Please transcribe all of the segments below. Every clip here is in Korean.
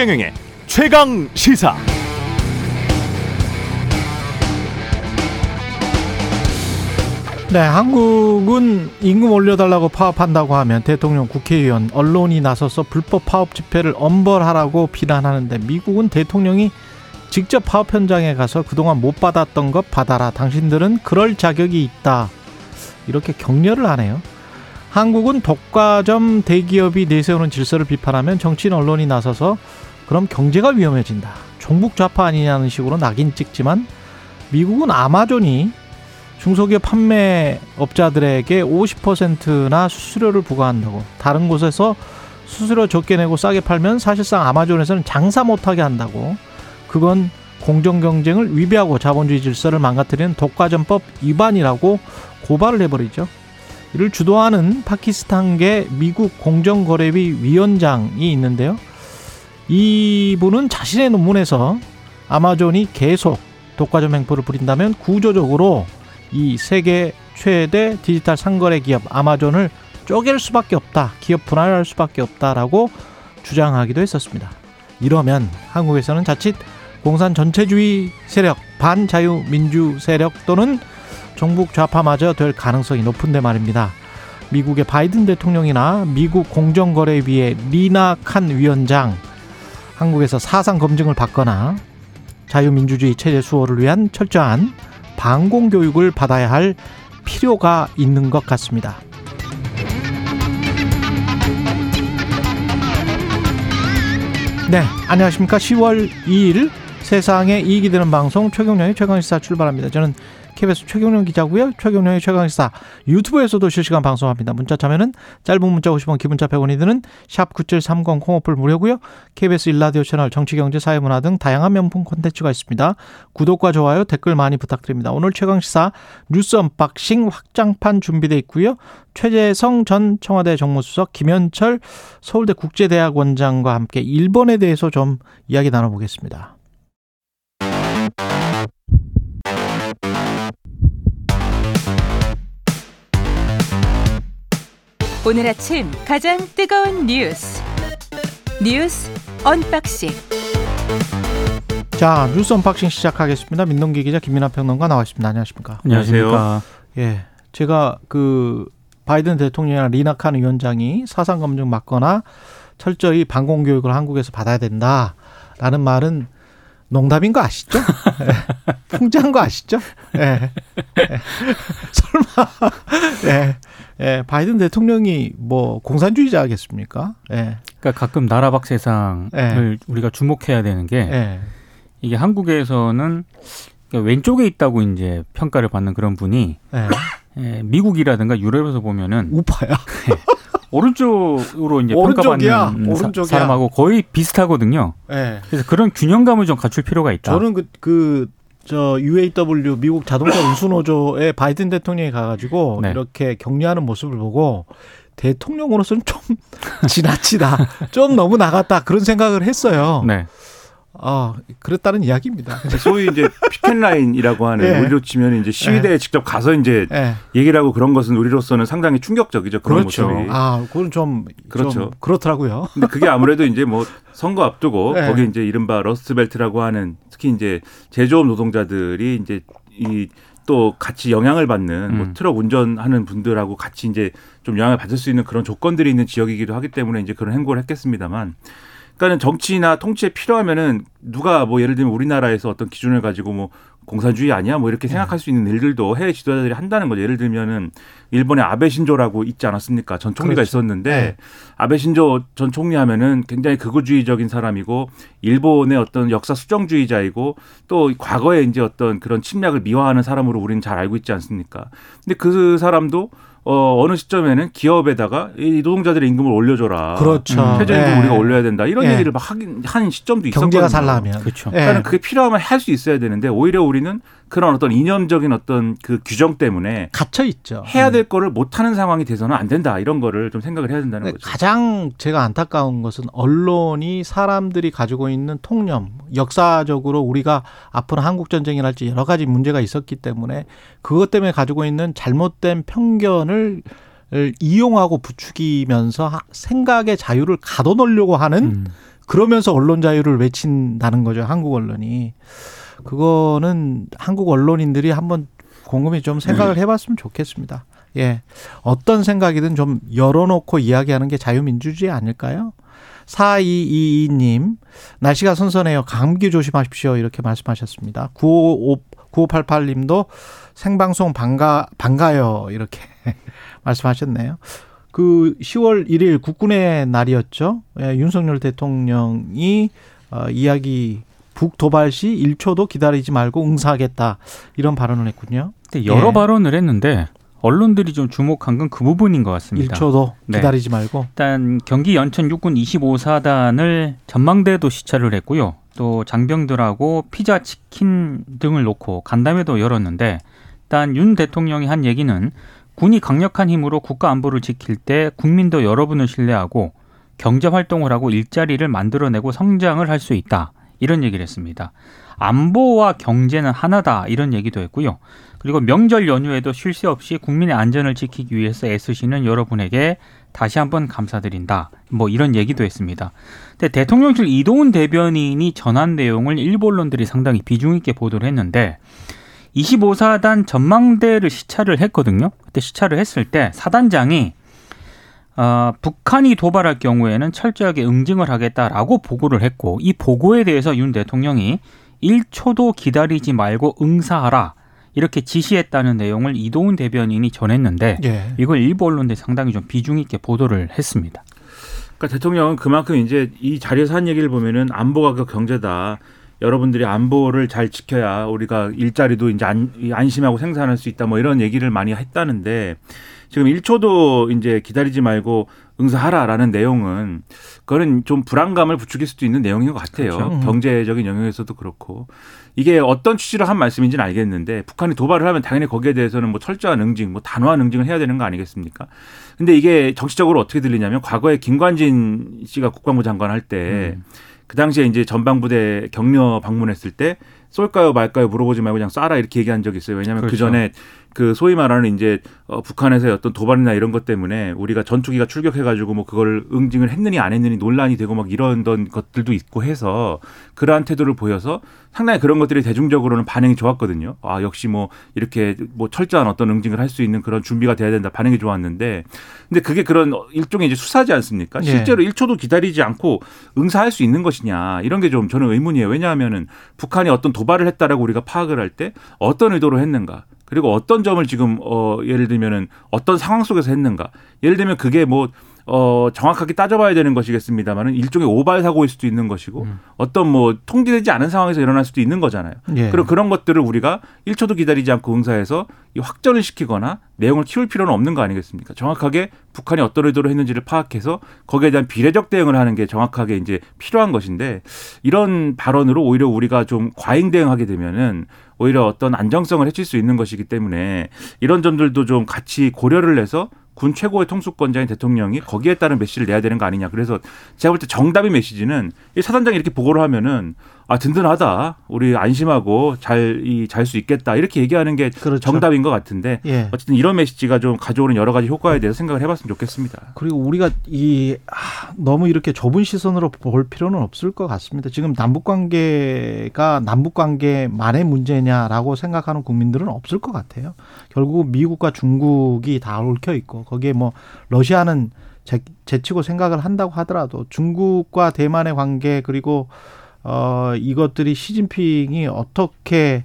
최경영의 최강 시사. 네, 한국은 임금 올려달라고 파업한다고 하면 대통령, 국회의원, 언론이 나서서 불법 파업 집회를 엄벌하라고 비난하는데 미국은 대통령이 직접 파업 현장에 가서 그동안 못 받았던 것 받아라. 당신들은 그럴 자격이 있다. 이렇게 격려를 하네요. 한국은 독과점 대기업이 내세우는 질서를 비판하면 정치인 언론이 나서서 그럼 경제가 위험해진다. 종북 좌파 아니냐는 식으로 낙인 찍지만 미국은 아마존이 중소기업 판매업자들에게 50%나 수수료를 부과한다고 다른 곳에서 수수료 적게 내고 싸게 팔면 사실상 아마존에서는 장사 못하게 한다고 그건 공정 경쟁을 위배하고 자본주의 질서를 망가뜨리는 독과점법 위반이라고 고발을 해버리죠. 이를 주도하는 파키스탄계 미국 공정거래위 위원장이 있는데요. 이분은 자신의 논문에서 아마존이 계속 독과점 행포를 부린다면 구조적으로 이 세계 최대 디지털 상거래 기업 아마존을 쪼갤 수밖에 없다. 기업 분할할 수밖에 없다라고 주장하기도 했었습니다. 이러면 한국에서는 자칫 공산 전체주의 세력, 반자유민주 세력 또는 종북 좌파마저 될 가능성이 높은데 말입니다. 미국의 바이든 대통령이나 미국 공정거래위의 리나 칸 위원장 한국에서 사상 검증을 받거나 자유민주주의 체제 수호를 위한 철저한 방공 교육을 받아야 할 필요가 있는 것 같습니다. 네, 안녕하십니까. 10월 2일 세상에 이익이 되는 방송 최경련의 최강시사 출발합니다. 저는 KBS 최경련 기자고요. 최경련의 최강시사 유튜브에서도 실시간 방송합니다. 문자 참여는 짧은 문자 50원, 긴 문자 100원이 드는 샵 9730 콩 어플 무료고요. KBS 1라디오 채널 정치 경제 사회문화 등 다양한 명품 콘텐츠가 있습니다. 구독과 좋아요, 댓글 많이 부탁드립니다. 오늘 최강시사 뉴스 unboxing 확장판 준비돼 있고요. 최재성 전 청와대 정무수석, 김현철 서울대 국제대학원장과 함께 일본에 대해서 좀 이야기 나눠보겠습니다. 오늘 아침 가장 뜨거운 뉴스 뉴스 unboxing 자 뉴스 unboxing 시작하겠습니다. 민동기 기자 김민아 평론가 나와있습니다. 안녕하십니까? 안녕하십니까? 예, 제가 그 바이든 대통령이나 리나 칸 위원장이 사상 검증 맞거나 철저히 반공 교육을 한국에서 받아야 된다라는 말은 농담인 거 아시죠? 예. 풍자한 거 아시죠? 예. 예. 설마, 예. 예. 바이든 대통령이 뭐 공산주의자겠습니까? 예. 그러니까 가끔 나라박 세상을 예. 우리가 주목해야 되는 게 예. 이게 한국에서는 그러니까 왼쪽에 있다고 이제 평가를 받는 그런 분이 예. 예, 미국이라든가 유럽에서 보면은 우파야. 오른쪽으로 이제 오른쪽이야. 평가받는 오른쪽이야. 사, 람하고 거의 비슷하거든요. 예. 그래서 그런 균형감을 좀 갖출 필요가 있다. 저는 그, 그, 저, UAW, 미국 자동차 운수노조에 바이든 대통령이 가가지고 네. 이렇게 격려하는 모습을 보고 대통령으로서는 좀 지나치다. 좀 너무 나갔다. 그런 생각을 했어요. 네. 아, 그랬다는 이야기입니다. 소위 이제 피켓라인이라고 하는 예. 우리로 치면 이제 시위대에 직접 가서 이제 예. 얘기를 하고 그런 것은 우리로서는 상당히 충격적이죠. 그런 그렇죠. 모습이. 아, 그건 좀, 그렇죠. 좀 그렇더라고요. 근데 그게 아무래도 이제 뭐 선거 앞두고 예. 거기 이제 이른바 러스트벨트라고 하는 특히 이제 제조업 노동자들이 이제 이 또 같이 영향을 받는 뭐 음. 트럭 운전하는 분들하고 같이 이제 좀 영향을 받을 수 있는 그런 조건들이 있는 지역이기도 하기 때문에 이제 그런 행보를 했겠습니다만 그러니까는 정치나 통치에 필요하면은 누가 뭐 예를 들면 우리나라에서 어떤 기준을 가지고 뭐 공산주의 아니야 뭐 이렇게 생각할 수 있는 일들도 해외 지도자들이 한다는 거죠. 예를 들면은 일본의 아베 신조라고 있지 않았습니까? 전 총리가 그렇죠. 있었는데 네. 아베 신조 전 총리 하면은 굉장히 극우주의적인 사람이고 일본의 어떤 역사 수정주의자이고 또 과거에 이제 어떤 그런 침략을 미화하는 사람으로 우리는 잘 알고 있지 않습니까? 근데 그 사람도 어, 어느 시점에는 기업에다가 이 노동자들의 임금을 올려줘라. 그렇죠. 음, 최저임금 예. 우리가 올려야 된다. 이런 예. 얘기를 막 하긴 한 시점도 있었거든요. 경제가 살라면. 그렇죠. 예. 그러니까 그게 필요하면 할 수 있어야 되는데 오히려 우리는 그런 어떤 이념적인 어떤 그 규정 때문에 갇혀 있죠. 해야 될 거를 못 하는 상황이 돼서는 안 된다. 이런 거를 좀 생각을 해야 된다는 근데 거죠. 가장 제가 안타까운 것은 언론이 사람들이 가지고 있는 통념, 역사적으로 우리가 앞으로 한국 전쟁이랄지 여러 가지 문제가 있었기 때문에 그것 때문에 가지고 있는 잘못된 편견을 이용하고 부추기면서 하- 생각의 자유를 가둬놓으려고 하는 음. 그러면서 언론 자유를 외친다는 거죠. 한국 언론이. 그거는 한국 언론인들이 한번 곰곰이 좀 생각을 해봤으면 좋겠습니다. 예. 어떤 생각이든 좀 열어놓고 이야기하는 게 자유민주주의 아닐까요? 4222님, 날씨가 선선해요. 감기 조심하십시오. 이렇게 말씀하셨습니다. 955, 9588님도 생방송 반가, 반가요. 이렇게 말씀하셨네요. 그 10월 1일 국군의 날이었죠. 예, 윤석열 대통령이 어, 이야기 북 도발 시 1초도 기다리지 말고 응사하겠다. 이런 발언을 했군요. 근데 여러 예. 발언을 했는데 언론들이 좀 주목한 건 그 부분인 것 같습니다. 1초도 네. 기다리지 말고. 일단 경기 연천 육군 25사단을 전망대도 시찰을 했고요. 또 장병들하고 피자, 치킨 등을 놓고 간담회도 열었는데 일단 윤 대통령이 한 얘기는 군이 강력한 힘으로 국가 안보를 지킬 때 국민도 여러분을 신뢰하고 경제 활동을 하고 일자리를 만들어내고 성장을 할 수 있다. 이런 얘기를 했습니다. 안보와 경제는 하나다. 이런 얘기도 했고요. 그리고 명절 연휴에도 쉴 새 없이 국민의 안전을 지키기 위해서 애쓰시는 여러분에게 다시 한번 감사드린다. 뭐 이런 얘기도 했습니다. 근데 대통령실 이동훈 대변인이 전한 내용을 일부 언론들이 상당히 비중 있게 보도를 했는데 25사단 전망대를 시찰을 했거든요. 그때 시찰을 했을 때 사단장이 어, 북한이 도발할 경우에는 철저하게 응징을 하겠다라고 보고를 했고 이 보고에 대해서 윤 대통령이 1초도 기다리지 말고 응사하라 이렇게 지시했다는 내용을 이동훈 대변인이 전했는데 예. 이걸 일부 언론들이 상당히 좀 비중 있게 보도를 했습니다. 그러니까 대통령은 그만큼 이제 이 자리에서 한 얘기를 보면은 안보가 그 경제다. 여러분들이 안보를 잘 지켜야 우리가 일자리도 이제 안, 안심하고 생산할 수 있다. 뭐 이런 얘기를 많이 했다는데 지금 1초도 이제 기다리지 말고 응사하라라는 내용은 그거는 좀 불안감을 부추길 수도 있는 내용인 것 같아요. 그렇죠. 경제적인 영역에서도 그렇고 이게 어떤 취지로 한 말씀인지는 알겠는데 북한이 도발을 하면 당연히 거기에 대해서는 뭐 철저한 응징, 뭐 단호한 응징을 해야 되는 거 아니겠습니까? 근데 이게 정치적으로 어떻게 들리냐면 과거에 김관진 씨가 국방부 장관 할때그 당시에 이제 전방부대 격려 방문했을 때 쏠까요 말까요 물어보지 말고 그냥 쏴라 이렇게 얘기한 적이 있어요. 왜냐하면 그 그렇죠. 전에 그 소위 말하는 이제 어 북한에서의 어떤 도발이나 이런 것 때문에 우리가 전투기가 출격해가지고 뭐 그걸 응징을 했느니 안 했느니 논란이 되고 막 이런 것들도 있고 해서 그러한 태도를 보여서 상당히 그런 것들이 대중적으로는 반응이 좋았거든요. 아 역시 뭐 이렇게 뭐 철저한 어떤 응징을 할 수 있는 그런 준비가 돼야 된다 반응이 좋았는데 근데 그게 그런 일종의 이제 수사지 않습니까? 예. 실제로 1초도 기다리지 않고 응사할 수 있는 것이냐 이런 게 좀 저는 의문이에요. 왜냐하면은 북한이 어떤 도발을 했다라고 우리가 파악을 할 때 어떤 의도로 했는가 그리고 어떤 점을 지금 어 예를 들면은 어떤 상황 속에서 했는가. 예를 들면 그게 뭐 어, 정확하게 따져봐야 되는 것이겠습니다만은 일종의 오발 사고일 수도 있는 것이고 어떤 뭐 통제되지 않은 상황에서 일어날 수도 있는 거잖아요. 예. 그럼 그런 것들을 우리가 1초도 기다리지 않고 응사해서 이 확전을 시키거나 내용을 키울 필요는 없는 거 아니겠습니까? 정확하게 북한이 어떤 의도로 했는지를 파악해서 거기에 대한 비례적 대응을 하는 게 정확하게 이제 필요한 것인데 이런 발언으로 오히려 우리가 좀 과잉 대응하게 되면은 오히려 어떤 안정성을 해칠 수 있는 것이기 때문에 이런 점들도 좀 같이 고려를 해서 군 최고의 통수권자인 대통령이 거기에 따른 메시지를 내야 되는 거 아니냐. 그래서 제가 볼 때 정답의 메시지는 이 사단장이 이렇게 보고를 하면은 아 든든하다. 우리 안심하고 잘 이 잘 수 있겠다. 이렇게 얘기하는 게 그렇죠. 정답인 것 같은데 예. 어쨌든 이런 메시지가 좀 가져오는 여러 가지 효과에 대해서 생각을 해봤으면 좋겠습니다. 그리고 우리가 이 아, 너무 이렇게 좁은 시선으로 볼 필요는 없을 것 같습니다. 지금 남북 관계가 남북 관계만의 문제냐라고 생각하는 국민들은 없을 것 같아요. 결국 미국과 중국이 다 얽혀 있고 거기에 뭐 러시아는 제, 제치고 생각을 한다고 하더라도 중국과 대만의 관계 그리고 어 이것들이 시진핑이 어떻게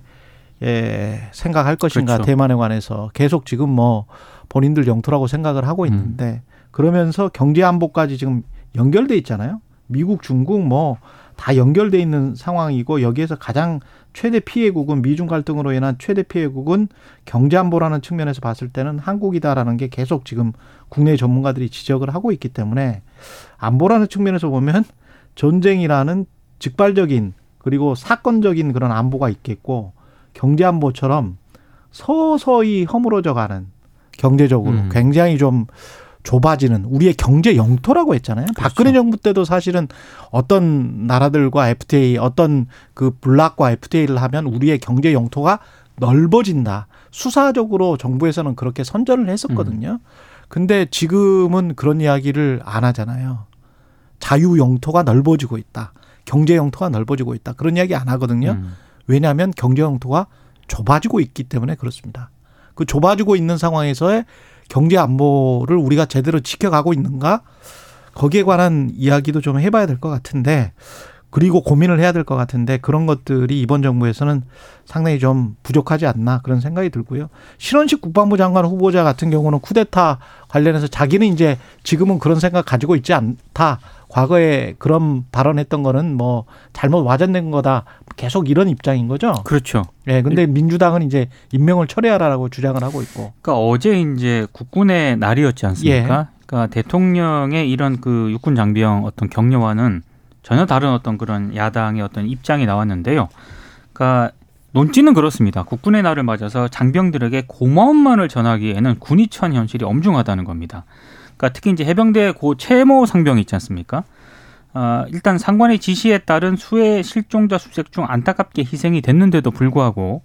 예, 생각할 것인가 그렇죠. 대만에 관해서 계속 지금 뭐 본인들 영토라고 생각을 하고 있는데 그러면서 경제 안보까지 지금 연결돼 있잖아요. 미국, 중국 뭐 다 연결돼 있는 상황이고 여기에서 가장 최대 피해국은 미중 갈등으로 인한 최대 피해국은 경제 안보라는 측면에서 봤을 때는 한국이다라는 게 계속 지금 국내 전문가들이 지적을 하고 있기 때문에 안보라는 측면에서 보면 전쟁이라는 직발적인 그리고 사건적인 그런 안보가 있겠고 경제 안보처럼 서서히 허물어져 가는 경제적으로 음. 굉장히 좀 좁아지는 우리의 경제 영토라고 했잖아요. 박근혜 정부 때도 사실은 어떤 나라들과 FTA 어떤 그 블락과 FTA를 하면 우리의 경제 영토가 넓어진다. 수사적으로 정부에서는 그렇게 선전을 했었거든요. 근데 지금은 그런 이야기를 안 하잖아요. 자유 영토가 넓어지고 있다. 경제 영토가 넓어지고 있다. 그런 이야기 안 하거든요. 음. 왜냐하면 경제 영토가 좁아지고 있기 때문에 그렇습니다. 그 좁아지고 있는 상황에서의 경제 안보를 우리가 제대로 지켜가고 있는가? 거기에 관한 이야기도 좀 해봐야 될 것 같은데 그리고 고민을 해야 될 것 같은데 그런 것들이 이번 정부에서는 상당히 좀 부족하지 않나 그런 생각이 들고요. 신원식 국방부 장관 후보자 같은 경우는 쿠데타 관련해서 자기는 이제 지금은 그런 생각 가지고 있지 않다. 과거에 그런 발언했던 거는 뭐 잘못 와전된 거다. 계속 이런 입장인 거죠. 그렇죠. 예, 근데 민주당은 이제 임명을 철회하라고 주장을 하고 있고. 그러니까 어제 이제 국군의 날이었지 않습니까? 그러니까 대통령의 이런 그 육군 장병 어떤 격려와는 전혀 다른 어떤 그런 야당의 어떤 입장이 나왔는데요. 그러니까 논지는 그렇습니다. 국군의 날을 맞아서 장병들에게 고마움만을 전하기에는 군이 처한 현실이 엄중하다는 겁니다. 그러니까 특히 이제 해병대 고 최모 상병 있지 않습니까? 아, 일단 상관의 지시에 따른 수해 실종자 수색 중 안타깝게 희생이 됐는데도 불구하고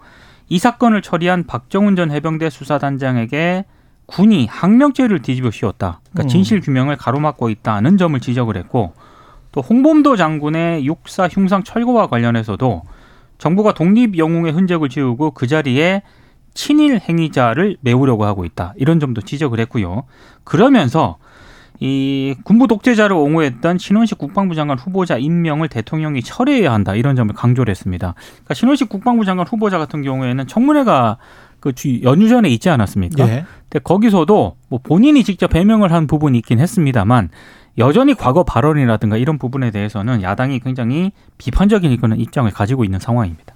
이 사건을 처리한 박정훈 전 해병대 수사단장에게 군이 항명죄를 뒤집어 씌웠다. 그러니까 음. 진실 규명을 가로막고 있다는 점을 지적을 했고 또 홍범도 장군의 육사 흉상 철거와 관련해서도 정부가 독립 영웅의 흔적을 지우고 그 자리에 친일 행위자를 메우려고 하고 있다. 이런 점도 지적을 했고요. 그러면서 이 군부 독재자를 옹호했던 신원식 국방부 장관 후보자 임명을 대통령이 철회해야 한다. 이런 점을 강조를 했습니다. 그러니까 신원식 국방부 장관 후보자 같은 경우에는 청문회가 그 주- 연휴 전에 있지 않았습니까? 예. 근데 거기서도 뭐 본인이 직접 해명을 한 부분이 있긴 했습니다만 여전히 과거 발언이라든가 이런 부분에 대해서는 야당이 굉장히 비판적인 입장을 가지고 있는 상황입니다.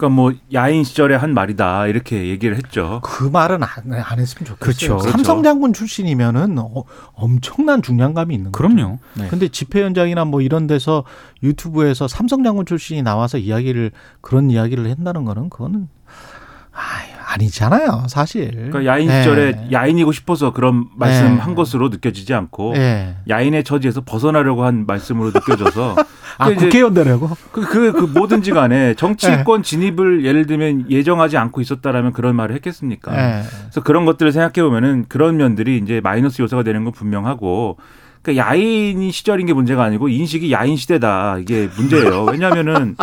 그러니까 뭐 야인 시절에 한 말이다 이렇게 얘기를 했죠. 그 말은 안, 안 했으면 좋겠어요. 그렇죠. 삼성 장군 출신이면은 어, 엄청난 중량감이 있는 거죠. 그럼요. 네. 근데 집회 현장이나 뭐 이런 데서 유튜브에서 삼성 장군 출신이 나와서 이야기를 그런 이야기를 한다는 거는 그거는 아, 아니잖아요, 사실. 그러니까 야인 네. 시절에 야인이고 싶어서 그런 네. 말씀한 것으로 느껴지지 않고 예. 야인의 처지에서 벗어나려고 한 말씀으로 느껴져서 아, 국회의원 되려고? 그, 그, 그 뭐든지 간에 네. 정치권 진입을 예를 들면 예정하지 않고 있었다라면 그런 말을 했겠습니까? 예. 그래서 그런 것들을 생각해 보면은 그런 면들이 이제 마이너스 요소가 되는 건 분명하고 그러니까 야인 시절인 게 문제가 아니고 인식이 야인 시대다 이게 문제예요. 왜냐하면은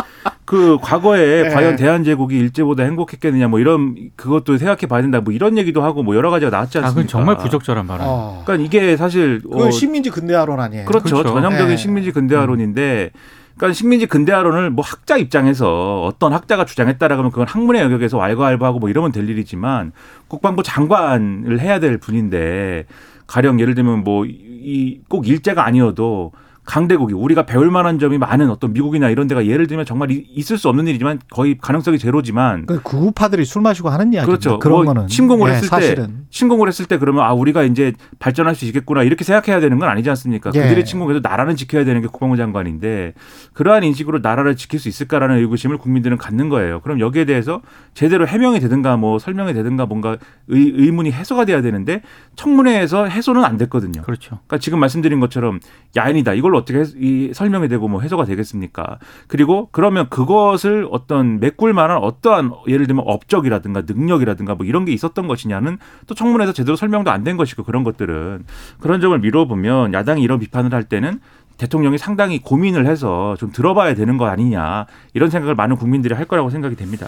그 과거에 네. 과연 대한제국이 일제보다 행복했겠느냐 뭐 이런 그것도 생각해 봐야 된다 뭐 이런 얘기도 하고 뭐 여러 가지가 나왔지 아, 않습니까? 그건 정말 부적절한 발언. 어. 그러니까 이게 사실 그 어, 식민지 근대화론 아니에요? 그렇죠. 그렇죠. 전형적인 네. 식민지 근대화론인데 그러니까 식민지 근대화론을 뭐 학자 입장에서 어떤 학자가 주장했다라 그러면 그건 학문의 영역에서 왈가왈부하고 뭐 이러면 될 일이지만 국방부 장관을 해야 될 분인데 가령 예를 들면 뭐 이 꼭 일제가 아니어도 강대국이 우리가 배울 만한 점이 많은 어떤 미국이나 이런 데가 예를 들면 정말 이- 있을 수 없는 일이지만 거의 가능성이 제로지만 그 구구파들이 술 마시고 하는 이야기 그렇죠. 그런 뭐 거는 침공을 예, 했을 때 사실은 침공을 했을 때 그러면 아 우리가 이제 발전할 수 있겠구나 이렇게 생각해야 되는 건 아니지 않습니까? 예. 그들이 침공해도 나라는 지켜야 되는 게 국방부 장관인데 그러한 인식으로 나라를 지킬 수 있을까라는 의구심을 국민들은 갖는 거예요. 그럼 여기에 대해서 제대로 해명이 되든가 뭐 설명이 되든가 뭔가 의, 의문이 해소가 돼야 되는데 청문회에서 해소는 안 됐거든요. 그렇죠. 그러니까 지금 말씀드린 것처럼 야인이다. 이걸 어떻게 해- 이 설명이 되고 뭐 해소가 되겠습니까? 그리고 그러면 그것을 어떤 메꿀 만한 어떠한 예를 들면 업적이라든가 능력이라든가 뭐 이런 게 있었던 것이냐는 또 청문회에서 제대로 설명도 안 된 것이고 그런 것들은 그런 점을 미뤄보면 야당이 이런 비판을 할 때는 대통령이 상당히 고민을 해서 좀 들어봐야 되는 거 아니냐 이런 생각을 많은 국민들이 할 거라고 생각이 됩니다.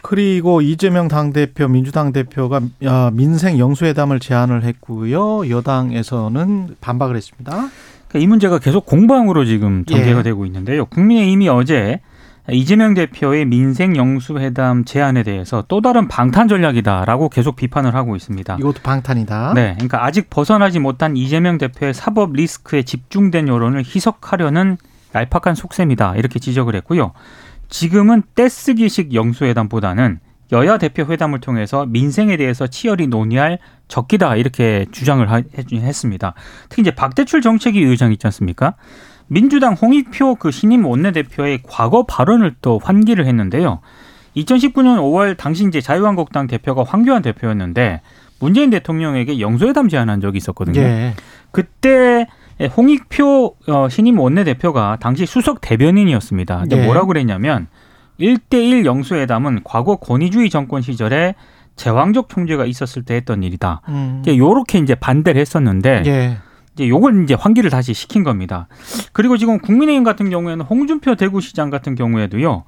그리고 이재명 당대표 민주당 대표가 아, 민생 영수회담을 제안을 했고요. 여당에서는 반박을 했습니다. 그러니까 이 문제가 계속 공방으로 지금 전개가 예. 되고 있는데요. 국민의힘이 어제 이재명 대표의 민생 영수회담 제안에 대해서 또 다른 방탄 전략이다라고 계속 비판을 하고 있습니다. 이것도 방탄이다. 네, 그러니까 아직 벗어나지 못한 이재명 대표의 사법 리스크에 집중된 여론을 희석하려는 얄팍한 속셈이다 이렇게 지적을 했고요. 지금은 떼쓰기식 영수회담보다는 여야 대표 회담을 통해서 민생에 대해서 치열히 논의할 적기다 이렇게 주장을 하- 해- 했습니다. 특히 이제 박대출 정책위 의장 있지 않습니까? 민주당 홍익표 그 신임 원내대표의 과거 발언을 또 환기를 했는데요. 2019년 5월 당시 이제 자유한국당 대표가 황교안 대표였는데 문재인 대통령에게 영수회담 제안한 적이 있었거든요. 예. 그때 홍익표 어, 신임 원내대표가 당시 수석 대변인이었습니다. 근데 예. 뭐라고 그랬냐면 1대1 영수회담은 과거 권위주의 정권 시절에 제왕적 총재가 있었을 때 했던 일이다. 음. 이제 요렇게 이제 반대를 했었는데 예. 이제 요걸 이제 환기를 다시 시킨 겁니다. 그리고 지금 국민의힘 같은 경우에는 홍준표 대구시장 같은 경우에도요.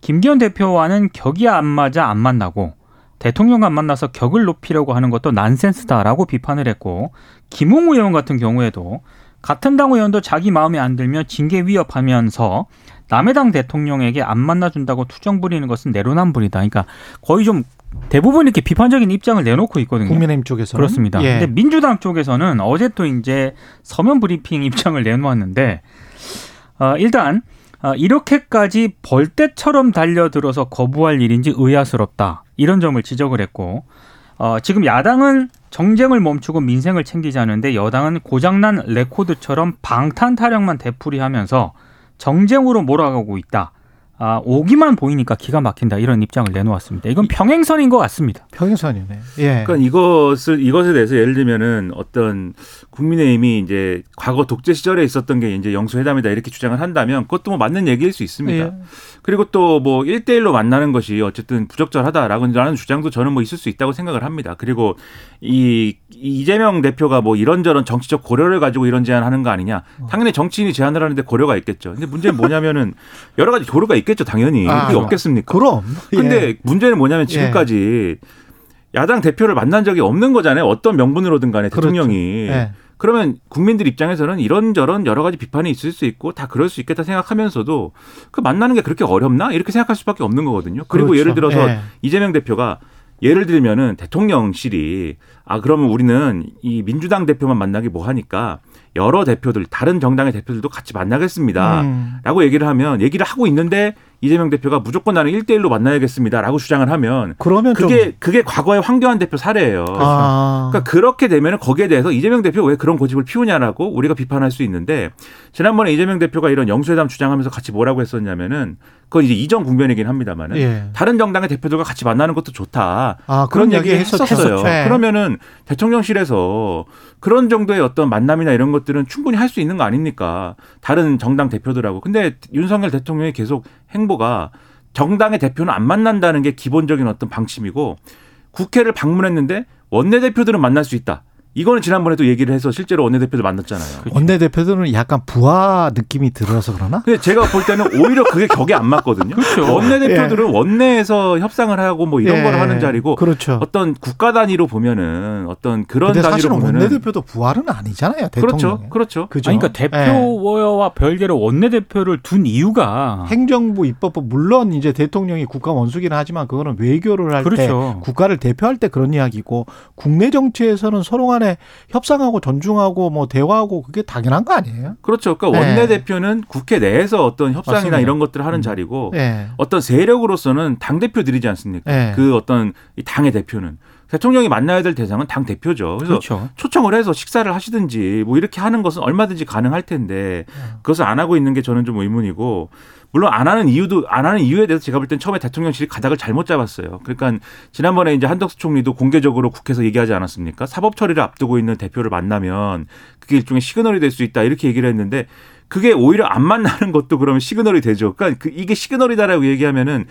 김기현 대표와는 격이 안 맞아 안 만나고 대통령과 만나서 격을 높이려고 하는 것도 난센스다라고 비판을 했고 김웅 의원 같은 경우에도 같은 당 의원도 자기 마음에 안 들면 징계 위협하면서 남의 당 대통령에게 안 만나준다고 투정 부리는 것은 내로남불이다. 그러니까 거의 좀 대부분 이렇게 비판적인 입장을 내놓고 있거든요. 국민의힘 쪽에서는 그렇습니다. 예. 근데 민주당 쪽에서는 어제 또 이제 서면 브리핑 입장을 내놓았는데 어, 일단 어, 이렇게까지 벌떼처럼 달려들어서 거부할 일인지 의아스럽다 이런 점을 지적을 했고 어, 지금 야당은 정쟁을 멈추고 민생을 챙기자는데 여당은 고장난 레코드처럼 방탄 타령만 되풀이하면서 정쟁으로 몰아가고 있다. 아, 오기만 보이니까 기가 막힌다 이런 입장을 내놓았습니다. 이건 평행선인 것 같습니다. 평행선이네. 예. 그러니까 이것을 이것에 대해서 예를 들면은 어떤 국민의힘이 이제 과거 독재 시절에 있었던 게 이제 영수회담이다 이렇게 주장을 한다면 그것도 뭐 맞는 얘기일 수 있습니다. 예. 그리고 또뭐 1대1로 만나는 것이 어쨌든 부적절하다라는 주장도 저는 뭐 있을 수 있다고 생각을 합니다. 그리고 이 이재명 대표가 뭐 이런저런 정치적 고려를 가지고 이런 제안을 하는 거 아니냐. 당연히 정치인이 제안을 하는데 고려가 있겠죠. 근데 문제는 뭐냐면은 여러 가지 고려가 있겠죠, 당연히. 아, 그게 없겠습니까? 그럼. 근데 예. 문제는 뭐냐면 지금까지 야당 대표를 만난 적이 없는 거잖아요. 어떤 명분으로든 간에 그렇죠. 대통령이. 예. 그러면 국민들 입장에서는 이런저런 여러 가지 비판이 있을 수 있고 다 그럴 수 있겠다 생각하면서도 그 만나는 게 그렇게 어렵나 이렇게 생각할 수밖에 없는 거거든요. 그리고 그렇죠. 예를 들어서 예. 이재명 대표가 예를 들면은 대통령실이 아 그러면 우리는 이 민주당 대표만 만나기 뭐 하니까 여러 대표들 다른 정당의 대표들도 같이 만나겠습니다. 음. 라고 얘기를 하면 얘기를 하고 있는데 이재명 대표가 무조건 나는 1대1로 만나야겠습니다라고 주장을 하면 그러면 좀 그게 그게 과거의 황교안 대표 사례예요. 아. 그러니까 그렇게 되면 거기에 대해서 이재명 대표 왜 그런 고집을 피우냐라고 우리가 비판할 수 있는데 지난번에 이재명 대표가 이런 영수회담 주장하면서 같이 뭐라고 했었냐면은 그건 이제 이전 국면이긴 합니다만은 예. 다른 정당의 대표들과 같이 만나는 것도 좋다. 아, 그런 그런 얘기 얘기 했었어요. 했었죠. 예. 그러면은 대통령실에서 그런 정도의 어떤 만남이나 이런 것 들은 충분히 할 수 있는 거 아닙니까? 다른 정당 대표들하고. 근데 윤석열 대통령이 계속 행보가 정당의 대표는 안 만난다는 게 기본적인 어떤 방침이고 국회를 방문했는데 원내대표들은 만날 수 있다. 이거는 지난번에도 얘기를 해서 실제로 원내대표들 만났잖아요. 원내대표들은 약간 부하 느낌이 들어서 그러나? 근데 제가 볼 때는 오히려 그게 격에 안 맞거든요. 그렇죠. 원내대표들은 원내에서 협상을 하고 뭐 이런 예. 걸 하는 자리고 그렇죠. 어떤 국가 단위로 보면은 어떤 그런 단위로 사실은 보면은 원내대표도 부활은 아니잖아요. 대통령. 그렇죠. 그렇죠. 그죠? 아니, 그러니까 예. 대표와 별개로 원내대표를 둔 이유가 행정부 입법부 물론 이제 대통령이 국가 원수기는 하지만 그거는 외교를 할때 그렇죠. 국가를 대표할 때 그런 이야기고 국내 정치에서는 서로 간에 협상하고 존중하고 뭐 대화하고 그게 당연한 거 아니에요? 그렇죠. 그러니까 예. 원내 대표는 국회 내에서 어떤 협상이나 맞습니다. 이런 것들을 하는 음. 자리고 예. 어떤 세력으로서는 당 대표들이지 않습니까? 예. 그 어떤 이 당의 대표는 대통령이 만나야 될 대상은 당 대표죠. 그래서 그렇죠. 초청을 해서 식사를 하시든지 뭐 이렇게 하는 것은 얼마든지 가능할 텐데 그것을 안 하고 있는 게 저는 좀 의문이고 물론 안 하는 이유도 안 하는 이유에 대해서 제가 볼 땐 처음에 대통령실이 가닥을 잘못 잡았어요. 그러니까 지난번에 이제 한덕수 총리도 공개적으로 국회에서 얘기하지 않았습니까? 사법 처리를 앞두고 있는 대표를 만나면 그게 일종의 시그널이 될 수 있다 이렇게 얘기를 했는데 그게 오히려 안 만나는 것도 그러면 시그널이 되죠. 그러니까 그 이게 시그널이다라고 얘기하면은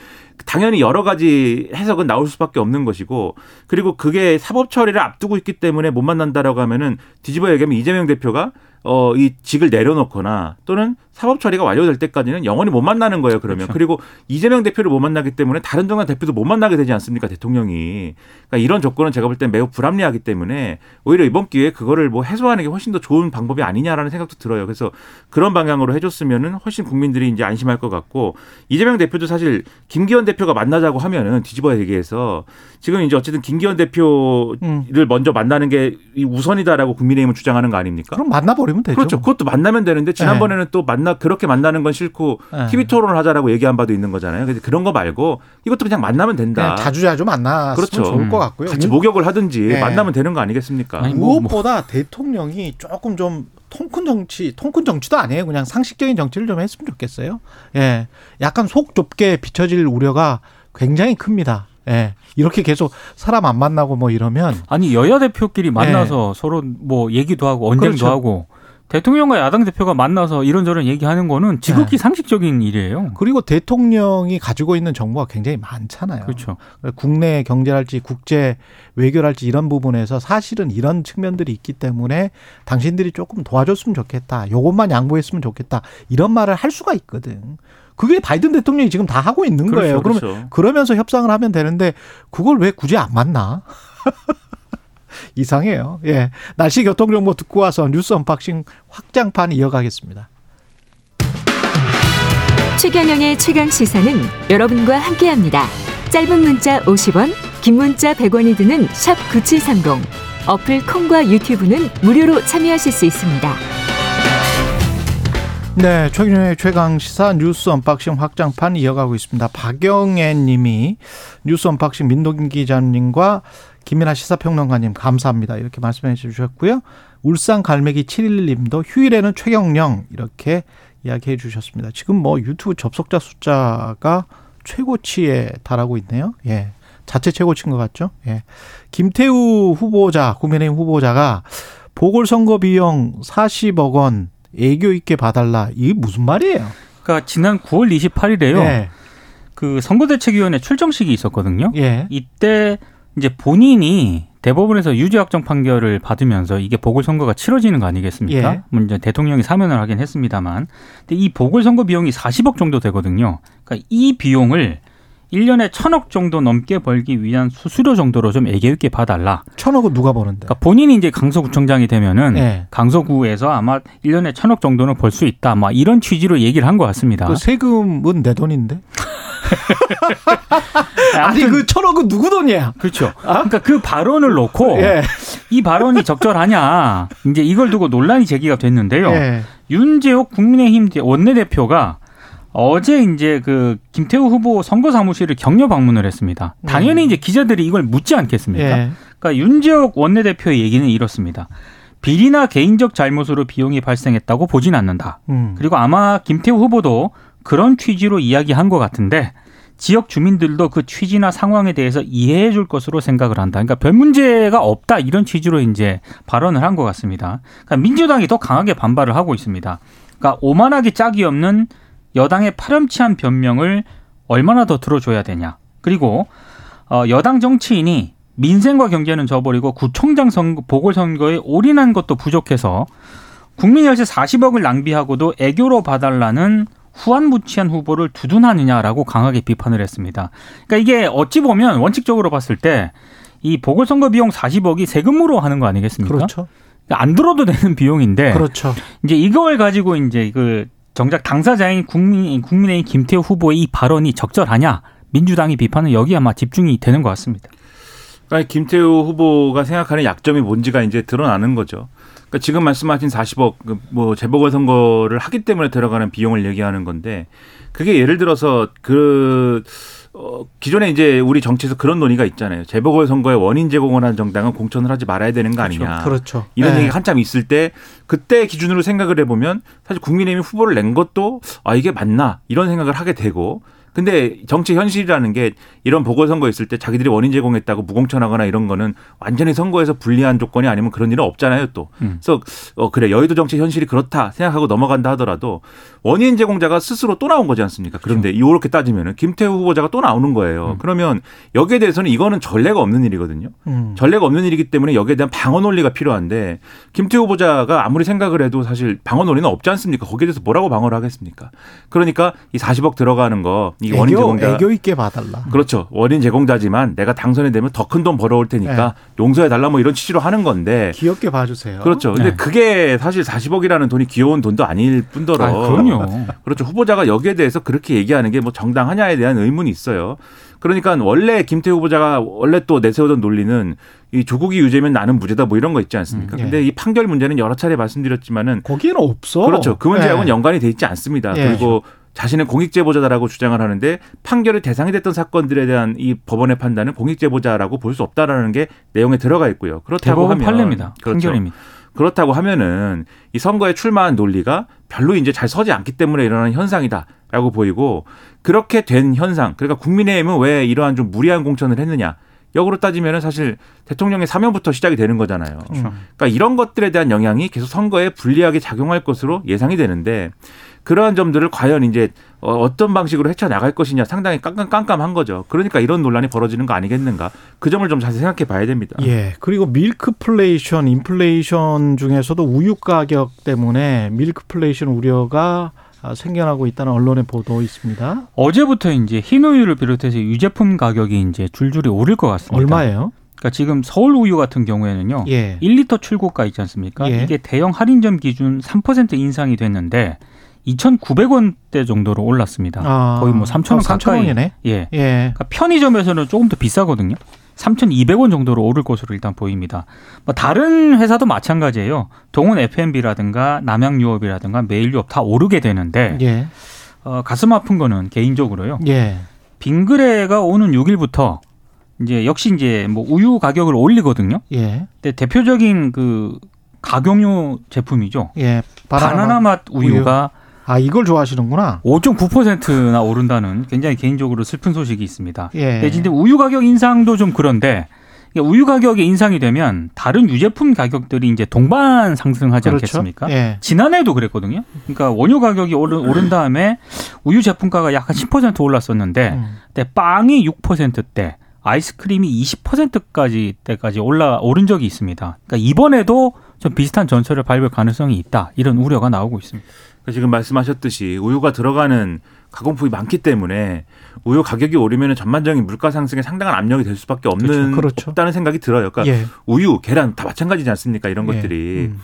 당연히 여러 가지 해석은 나올 수밖에 없는 것이고 그리고 그게 사법 처리를 앞두고 있기 때문에 못 만난다라고 하면은 뒤집어 얘기하면 이재명 대표가 어, 이 직을 내려놓거나 또는 사법 처리가 완료될 때까지는 영원히 못 만나는 거예요, 그러면. 그렇죠. 그리고 이재명 대표를 못 만나기 때문에 다른 정당 대표도 못 만나게 되지 않습니까, 대통령이. 그러니까 이런 조건은 제가 볼 땐 매우 불합리하기 때문에 오히려 이번 기회에 그거를 뭐 해소하는 게 훨씬 더 좋은 방법이 아니냐라는 생각도 들어요. 그래서 그런 방향으로 해줬으면은 훨씬 국민들이 이제 안심할 것 같고 이재명 대표도 사실 김기현 대표가 만나자고 하면은 뒤집어 얘기해서 지금 이제 어쨌든 김기현 대표를 음. 먼저 만나는 게이 우선이다라고 국민의힘은 주장하는 거 아닙니까? 그럼 만나버 리면 되죠. 그렇죠. 그것도 만나면 되는데 지난번에는 또 만나 그렇게 만나는 건 싫고 네. TV 토론을 하자라고 얘기한 바도 있는 거잖아요. 근데 그런 거 말고 이것도 그냥 만나면 된다. 그냥 자주 자주 만났으면 그렇죠. 좋을 것 음. 같고요. 같이 목욕을 하든지 네. 만나면 되는 거 아니겠습니까? 아니, 뭐, 무엇보다 대통령이 조금 좀 통큰 정치, 통큰 정치도 아니에요. 그냥 상식적인 정치를 좀 했으면 좋겠어요. 예. 약간 속 좁게 비춰질 우려가 굉장히 큽니다. 예. 이렇게 계속 사람 안 만나고 뭐 이러면 아니 여야 대표끼리 만나서 서로 뭐 얘기도 하고 언쟁도 그렇죠. 하고 대통령과 야당 대표가 만나서 이런저런 얘기하는 거는 지극히 네. 상식적인 일이에요. 그리고 대통령이 가지고 있는 정보가 굉장히 많잖아요. 그렇죠. 국내 경제랄지 국제 외교랄지 이런 부분에서 사실은 이런 측면들이 있기 때문에 당신들이 조금 도와줬으면 좋겠다. 요것만 양보했으면 좋겠다. 이런 말을 할 수가 있거든. 그게 바이든 대통령이 지금 다 하고 있는 거예요. 그러면 그렇죠. 그러면서 협상을 하면 되는데 그걸 왜 굳이 안 만나? 이상해요. 예. 날씨 교통 정보 듣고 와서 뉴스 unboxing 확장판 이어가겠습니다. 최경영의 최강 시사는 여러분과 함께합니다. 짧은 문자 50원, 긴 문자 100원이 드는 샵 9730. 어플 콩과 유튜브는 무료로 참여하실 수 있습니다. 네, 최경영의 최강 시사 뉴스 unboxing 확장판 이어가고 있습니다. 박영애 님이 뉴스 unboxing 민동기 기자님과 김민아 시사평론가님 감사합니다. 이렇게 말씀해 주셨고요. 울산 갈매기 711님도 휴일에는 최경영 이렇게 이야기해 주셨습니다. 지금 뭐 유튜브 접속자 숫자가 최고치에 달하고 있네요. 예. 자체 최고치인 것 같죠? 예. 김태우 후보자, 국민의힘 후보자가 보궐선거 비용 40억 원 애교 있게 봐달라. 이게 무슨 말이에요? 그러니까 지난 9월 28일에요. 예. 그 선거대책위원회 출정식이 있었거든요. 예. 이때 이제 본인이 대법원에서 유죄 확정 판결을 받으면서 이게 보궐선거가 치러지는 거 아니겠습니까? 예. 물론 이제 대통령이 사면을 하긴 했습니다만. 근데 이 보궐선거 비용이 40억 정도 되거든요. 그러니까 이 비용을 1년에 천억 정도 넘게 벌기 위한 수수료 정도로 좀 애교 있게 봐달라. 천억은 누가 버는데? 그러니까 본인이 이제 강서구청장이 되면은 예. 강서구에서 아마 1년에 천억 정도는 벌 수 있다. 막 이런 취지로 얘기를 한 것 같습니다. 그 세금은 내 돈인데? 아니 아무튼 그 천억은 누구 돈이야? 그렇죠. 그러니까 그 발언을 놓고 예. 이 발언이 적절하냐 이제 이걸 두고 논란이 제기가 됐는데요. 예. 윤재옥 국민의힘 원내대표가 어제 이제 그 김태우 후보 선거 사무실을 격려 방문을 했습니다. 당연히 음. 이제 기자들이 이걸 묻지 않겠습니까? 예. 그러니까 윤재옥 원내대표의 얘기는 이렇습니다. 비리나 개인적 잘못으로 비용이 발생했다고 보진 않는다. 음. 그리고 아마 김태우 후보도 그런 취지로 이야기한 것 같은데 지역 주민들도 그 취지나 상황에 대해서 이해해 줄 것으로 생각을 한다. 그러니까 별 문제가 없다 이런 취지로 이제 발언을 한 것 같습니다. 그러니까 민주당이 더 강하게 반발을 하고 있습니다. 그러니까 오만하게 짝이 없는 여당의 파렴치한 변명을 얼마나 더 들어줘야 되냐. 그리고 어, 여당 정치인이 민생과 경제는 저버리고 구청장 선거, 보궐선거에 올인한 것도 부족해서 국민 열세 40억을 낭비하고도 애교로 봐달라는 후한무치한 후보를 두둔하느냐라고 강하게 비판을 했습니다. 그러니까 이게 어찌 보면 원칙적으로 봤을 때 이 보궐선거 비용 40억이 세금으로 하는 거 아니겠습니까? 그렇죠. 그러니까 안 들어도 되는 비용인데 그렇죠. 이제 이걸 가지고 이제 그 정작 당사자인 국민 국민의힘 김태우 후보의 이 발언이 적절하냐 민주당이 비판은 여기 아마 집중이 되는 것 같습니다. 그러니까 김태우 후보가 생각하는 약점이 뭔지가 이제 드러나는 거죠. 그러니까 지금 말씀하신 40억 그뭐 재보궐 선거를 하기 때문에 들어가는 비용을 얘기하는 건데 그게 예를 들어서 그 어, 기존에 이제 우리 정치에서 그런 논의가 있잖아요. 재보궐 선거에 원인 제공을 한 정당은 공천을 하지 말아야 되는 거 아니냐. 그렇죠. 이런 예. 얘기가 한참 있을 때 그때 기준으로 생각을 해보면 사실 국민의힘이 후보를 낸 것도 아 이게 맞나 이런 생각을 하게 되고 근데 정치 현실이라는 게 이런 보궐선거 있을 때 자기들이 원인 제공했다고 무공천하거나 이런 거는 완전히 선거에서 불리한 조건이 아니면 그런 일은 없잖아요 또. 음. 그래서 어 그래 여의도 정치 현실이 그렇다 생각하고 넘어간다 하더라도 원인 제공자가 스스로 또 나온 거지 않습니까? 그런데 이렇게 따지면은 김태우 후보자가 또 나오는 거예요. 그러면 여기에 대해서는 이거는 전례가 없는 일이거든요. 음. 전례가 없는 일이기 때문에 여기에 대한 방어 논리가 필요한데 김태우 후보자가 아무리 생각을 해도 사실 방어 논리는 없지 않습니까? 거기에 대해서 뭐라고 방어를 하겠습니까? 그러니까 이 40억 들어가는 거이 원인 제공자 애교 있게 봐달라. 그렇죠. 원인 제공자지만 내가 당선이 되면 더 큰 돈 벌어올 테니까 용서해 달라 뭐 이런 취지로 하는 건데 귀엽게 봐주세요. 그렇죠. 근데 네. 그게 사실 40억이라는 돈이 귀여운 돈도 아닐 뿐더러 아, 그럼요. 그렇죠. 후보자가 여기에 대해서 그렇게 얘기하는 게 뭐 정당하냐에 대한 의문이 있어요. 그러니까 원래 김태우 후보자가 원래 또 내세우던 논리는 이 조국이 유죄면 나는 무죄다 뭐 이런 거 있지 않습니까? 음, 예. 근데 이 판결 문제는 여러 차례 말씀드렸지만은 거기에는 없어. 그렇죠. 그 문제하고는 예. 연관이 돼 있지 않습니다. 예. 그리고 자신은 공익제보자다라고 주장을 하는데 판결의 대상이 됐던 사건들에 대한 이 법원의 판단은 공익제보자라고 볼 수 없다라는 게 내용에 들어가 있고요. 그렇다고 하면 판례입니다. 그렇죠. 판결입니다. 그렇다고 하면은 이 선거에 출마한 논리가 별로 이제 잘 서지 않기 때문에 일어나는 현상이다라고 보이고 그렇게 된 현상 그러니까 국민의힘은 왜 이러한 좀 무리한 공천을 했느냐 역으로 따지면은 사실 대통령의 사면부터 시작이 되는 거잖아요. 음. 그러니까 이런 것들에 대한 영향이 계속 선거에 불리하게 작용할 것으로 예상이 되는데 그러한 점들을 과연 이제 어, 어떤 방식으로 헤쳐 나갈 것이냐 상당히 깜깜깜깜한 거죠. 그러니까 이런 논란이 벌어지는 거 아니겠는가? 그 점을 좀 자세히 생각해 봐야 됩니다. 예. 그리고 밀크플레이션, 인플레이션 중에서도 우유 가격 때문에 밀크플레이션 우려가 아, 생겨나고 있다는 언론의 보도 있습니다. 어제부터 이제 흰 우유를 비롯해서 유제품 가격이 이제 줄줄이 오를 것 같습니다. 얼마예요? 그러니까 지금 서울 우유 같은 경우에는요. 예. 1리터 출고가 있지 않습니까? 예. 이게 대형 할인점 기준 3% 인상이 됐는데 2,900원대 정도로 올랐습니다. 아, 거의 뭐 3,000원 어, 3,000 가까이. 원이네. 예. 예. 그러니까 편의점에서는 조금 더 비싸거든요. 3,200원 정도로 오를 것으로 일단 보입니다. 뭐 다른 회사도 마찬가지예요. 동원 F&B라든가 남양유업이라든가 메일유업 다 오르게 되는데 예. 어, 가슴 아픈 거는 개인적으로요. 예. 빙그레가 오는 6일부터 이제 역시 이제 뭐 우유 가격을 올리거든요. 예. 근데 대표적인 그 가격류 제품이죠. 예. 바나나 맛 우유가 아, 이걸 좋아하시는구나. 5.9%나 오른다는 굉장히 개인적으로 슬픈 소식이 있습니다. 예. 근데 우유 가격 인상도 좀 그런데 이게 우유 가격이 인상이 되면 다른 유제품 가격들이 이제 동반 상승하지 그렇죠. 않겠습니까? 예. 지난해도 그랬거든요. 그러니까 원유 가격이 오른, 오른 다음에 우유 제품가가 약 한 10% 올랐었는데 음. 그때 빵이 6%대, 아이스크림이 20%까지 때까지 올라 오른 적이 있습니다. 그러니까 이번에도 좀 비슷한 전철을 밟을 가능성이 있다. 이런 우려가 나오고 있습니다. 지금 말씀하셨듯이 우유가 들어가는 가공품이 많기 때문에 우유 가격이 오르면 전반적인 물가 상승에 상당한 압력이 될 수밖에 없는 그렇죠. 그렇죠. 없다는 생각이 들어요. 그러니까 예. 우유, 계란 다 마찬가지지 않습니까? 이런 예. 것들이. 음.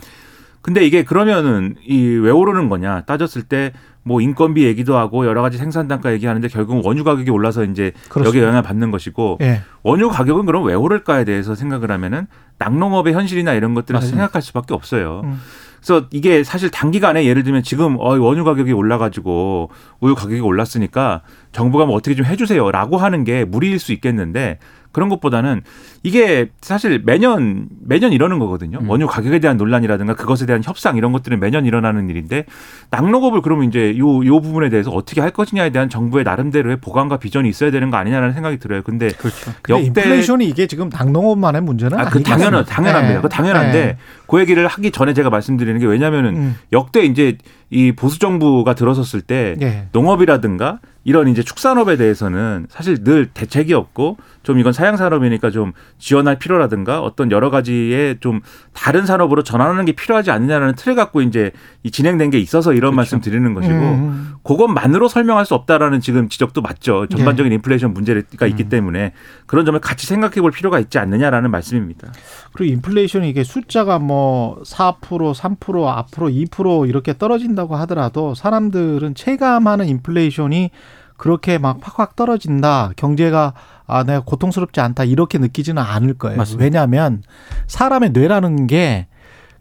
근데 이게 그러면은 이 왜 오르는 거냐 따졌을 때 뭐 인건비 얘기도 하고 여러 가지 생산 단가 얘기하는데 결국은 원유 가격이 올라서 이제 그렇습니다. 여기에 영향을 받는 것이고 예. 원유 가격은 그럼 왜 오를까에 대해서 생각을 하면은 낙농업의 현실이나 이런 것들을 맞습니다. 생각할 수밖에 없어요. 음. 그래서 이게 사실 단기간에 예를 들면 지금 어 원유 가격이 올라가지고 우유 가격이 올랐으니까 정부가 뭐 어떻게 좀 해주세요라고 하는 게 무리일 수 있겠는데 그런 것보다는 이게 사실 매년 매년 이러는 거거든요. 음. 원유 가격에 대한 논란이라든가 그것에 대한 협상 이런 것들은 매년 일어나는 일인데 낙농업을 그러면 이제 요 요 부분에 대해서 어떻게 할 것이냐에 대한 정부의 나름대로의 보강과 비전이 있어야 되는 거 아니냐라는 생각이 들어요. 근데 그렇죠. 근데 역대 인플레이션이 이게 지금 당농업만의 문제는 아, 그. 당연한 당연합니다. 예. 그 당연한데 예. 그 얘기를 하기 전에 제가 말씀드리는 게 왜냐면은 음. 역대 이제 이 보수 정부가 들어섰을 때 예. 농업이라든가 이런 이제 축산업에 대해서는 사실 늘 대책이 없고 좀 이건 사양 산업이니까 좀 지원할 필요라든가 어떤 여러 가지의 좀 다른 산업으로 전환하는 게 필요하지 않느냐라는 틀을 갖고 이제 이 진행된 게 있어서 이런 말씀 드리는 것이고 음. 그것만으로 설명할 수 없다라는 지금 지적도 맞죠. 전반적인 인플레이션 문제가 있기 음. 때문에 그런 점을 같이 생각해 볼 필요가 있지 않느냐라는 말씀입니다. 그리고 인플레이션이 이게 숫자가 뭐 4%, 3% 앞으로 2% 이렇게 떨어진다고 하더라도 사람들은 체감하는 인플레이션이 그렇게 막 팍팍 떨어진다. 경제가 아 내가 고통스럽지 않다 이렇게 느끼지는 않을 거예요. 맞습니다. 왜냐하면 사람의 뇌라는 게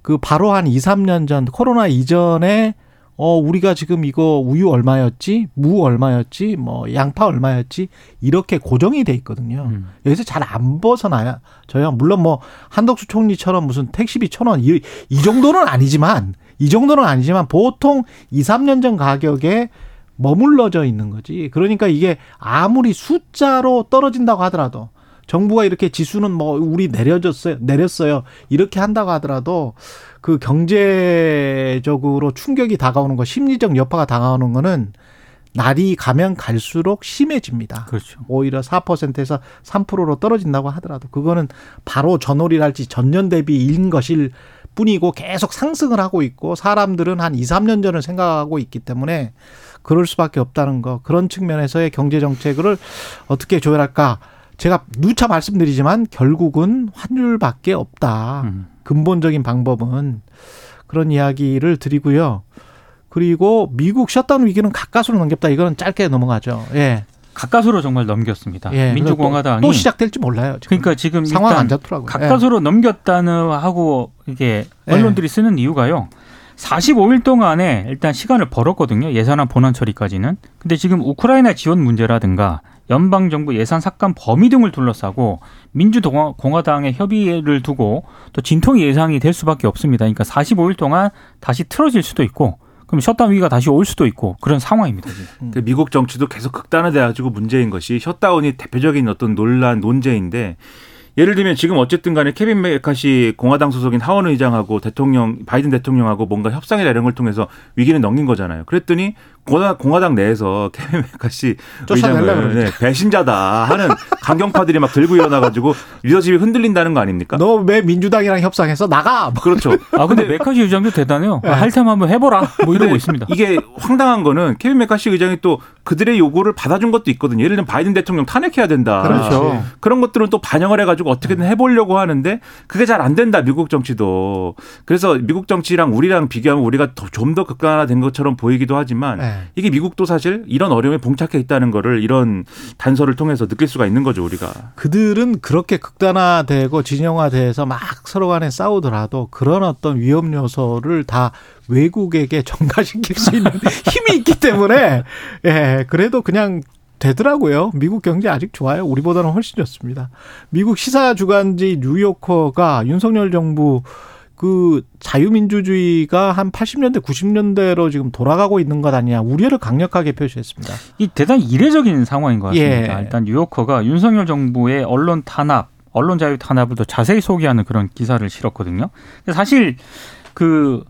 그 바로 한 2, 3년 전 코로나 이전에 어 우리가 지금 이거 우유 얼마였지? 무 얼마였지? 뭐 양파 얼마였지? 이렇게 고정이 돼 있거든요. 음. 여기서 잘 안 벗어나요. 저요. 물론 뭐 한덕수 총리처럼 무슨 택시비 천 원, 이, 이 정도는 아니지만, 이 정도는 아니지만 보통 2, 3년 전 가격에 머물러져 있는 거지. 그러니까 이게 아무리 숫자로 떨어진다고 하더라도 정부가 이렇게 지수는 뭐 우리 내려졌어요, 내렸어요. 이렇게 한다고 하더라도 그 경제적으로 충격이 다가오는 거, 심리적 여파가 다가오는 거는 날이 가면 갈수록 심해집니다. 그렇죠. 오히려 4%에서 3%로 떨어진다고 하더라도 그거는 바로 전월이랄지 전년 대비인 것일 뿐이고 계속 상승을 하고 있고 사람들은 한 2, 3년 전을 생각하고 있기 때문에 그럴 수밖에 없다는 거. 그런 측면에서의 경제 정책을 어떻게 조율할까? 제가 누차 말씀드리지만 결국은 환율밖에 없다. 음. 근본적인 방법은 그런 이야기를 드리고요. 그리고 미국 셧다운 위기는 가까스로 넘겼다. 이거는 짧게 넘어가죠. 예. 가까스로 정말 넘겼습니다. 예. 민주공화당이 또, 또 시작될지 몰라요. 지금. 그러니까 지금 상황 안 좋더라고요. 가까스로 넘겼다는 하고 이게 예. 언론들이 쓰는 이유가요. 45일 동안에 일단 시간을 벌었거든요. 예산안 본안 처리까지는. 근데 지금 우크라이나 지원 문제라든가 연방 정부 예산 삭감 범위 등을 둘러싸고 민주공화당의 협의를 두고 또 진통 예상이 될 수밖에 없습니다. 그러니까 45일 동안 다시 틀어질 수도 있고 그럼 셧다운 위기가 다시 올 수도 있고 그런 상황입니다. 지금. 그 미국 정치도 계속 극단화돼 가지고 문제인 것이 셧다운이 대표적인 어떤 논란 논제인데 예를 들면 지금 어쨌든 간에 케빈 메카시 공화당 소속인 하원 의장하고 대통령 바이든 대통령하고 뭔가 협상이나 이런 걸 통해서 위기를 넘긴 거잖아요. 그랬더니 공화당, 내에서 케빈 메카시 의장을 네, 배신자다 하는 강경파들이 막 들고 일어나가지고 리더십이 흔들린다는 거 아닙니까? 너 왜 민주당이랑 협상해서 나가? 뭐. 그렇죠. 아 근데 메카시 의장도 대단해요. 네. 아, 할 테면 한번 해보라. 뭐 이러고 있습니다. 이게 황당한 거는 케빈 메카시 의장이 또 그들의 요구를 받아준 것도 있거든요. 예를 들면 바이든 대통령 탄핵해야 된다. 그렇죠. 그런 것들은 또 반영을 해가지고 어떻게든 해보려고 하는데 그게 잘 안 된다 미국 정치도. 그래서 미국 정치랑 우리랑 비교하면 우리가 좀더 극단화된 것처럼 보이기도 하지만 네. 이게 미국도 사실 이런 어려움에 봉착해 있다는 거를 이런 단서를 통해서 느낄 수가 있는 거죠 우리가. 그들은 그렇게 극단화되고 진영화돼서 막 서로 간에 싸우더라도 그런 어떤 위험 요소를 다 외국에게 전가시킬 수 있는 힘이 있기 때문에 예 그래도 그냥 되더라고요. 미국 경제 아직 좋아요. 우리보다는 훨씬 좋습니다. 미국 시사 주간지 뉴요커가 윤석열 정부 그 자유민주주의가 한 80년대 90년대로 지금 돌아가고 있는 것 아니냐 우려를 강력하게 표시했습니다. 이 대단히 이례적인 상황인 것 같습니다. 예. 일단 뉴요커가 윤석열 정부의 언론 탄압, 언론 자유 탄압을 더 자세히 소개하는 그런 기사를 실었거든요. 사실 그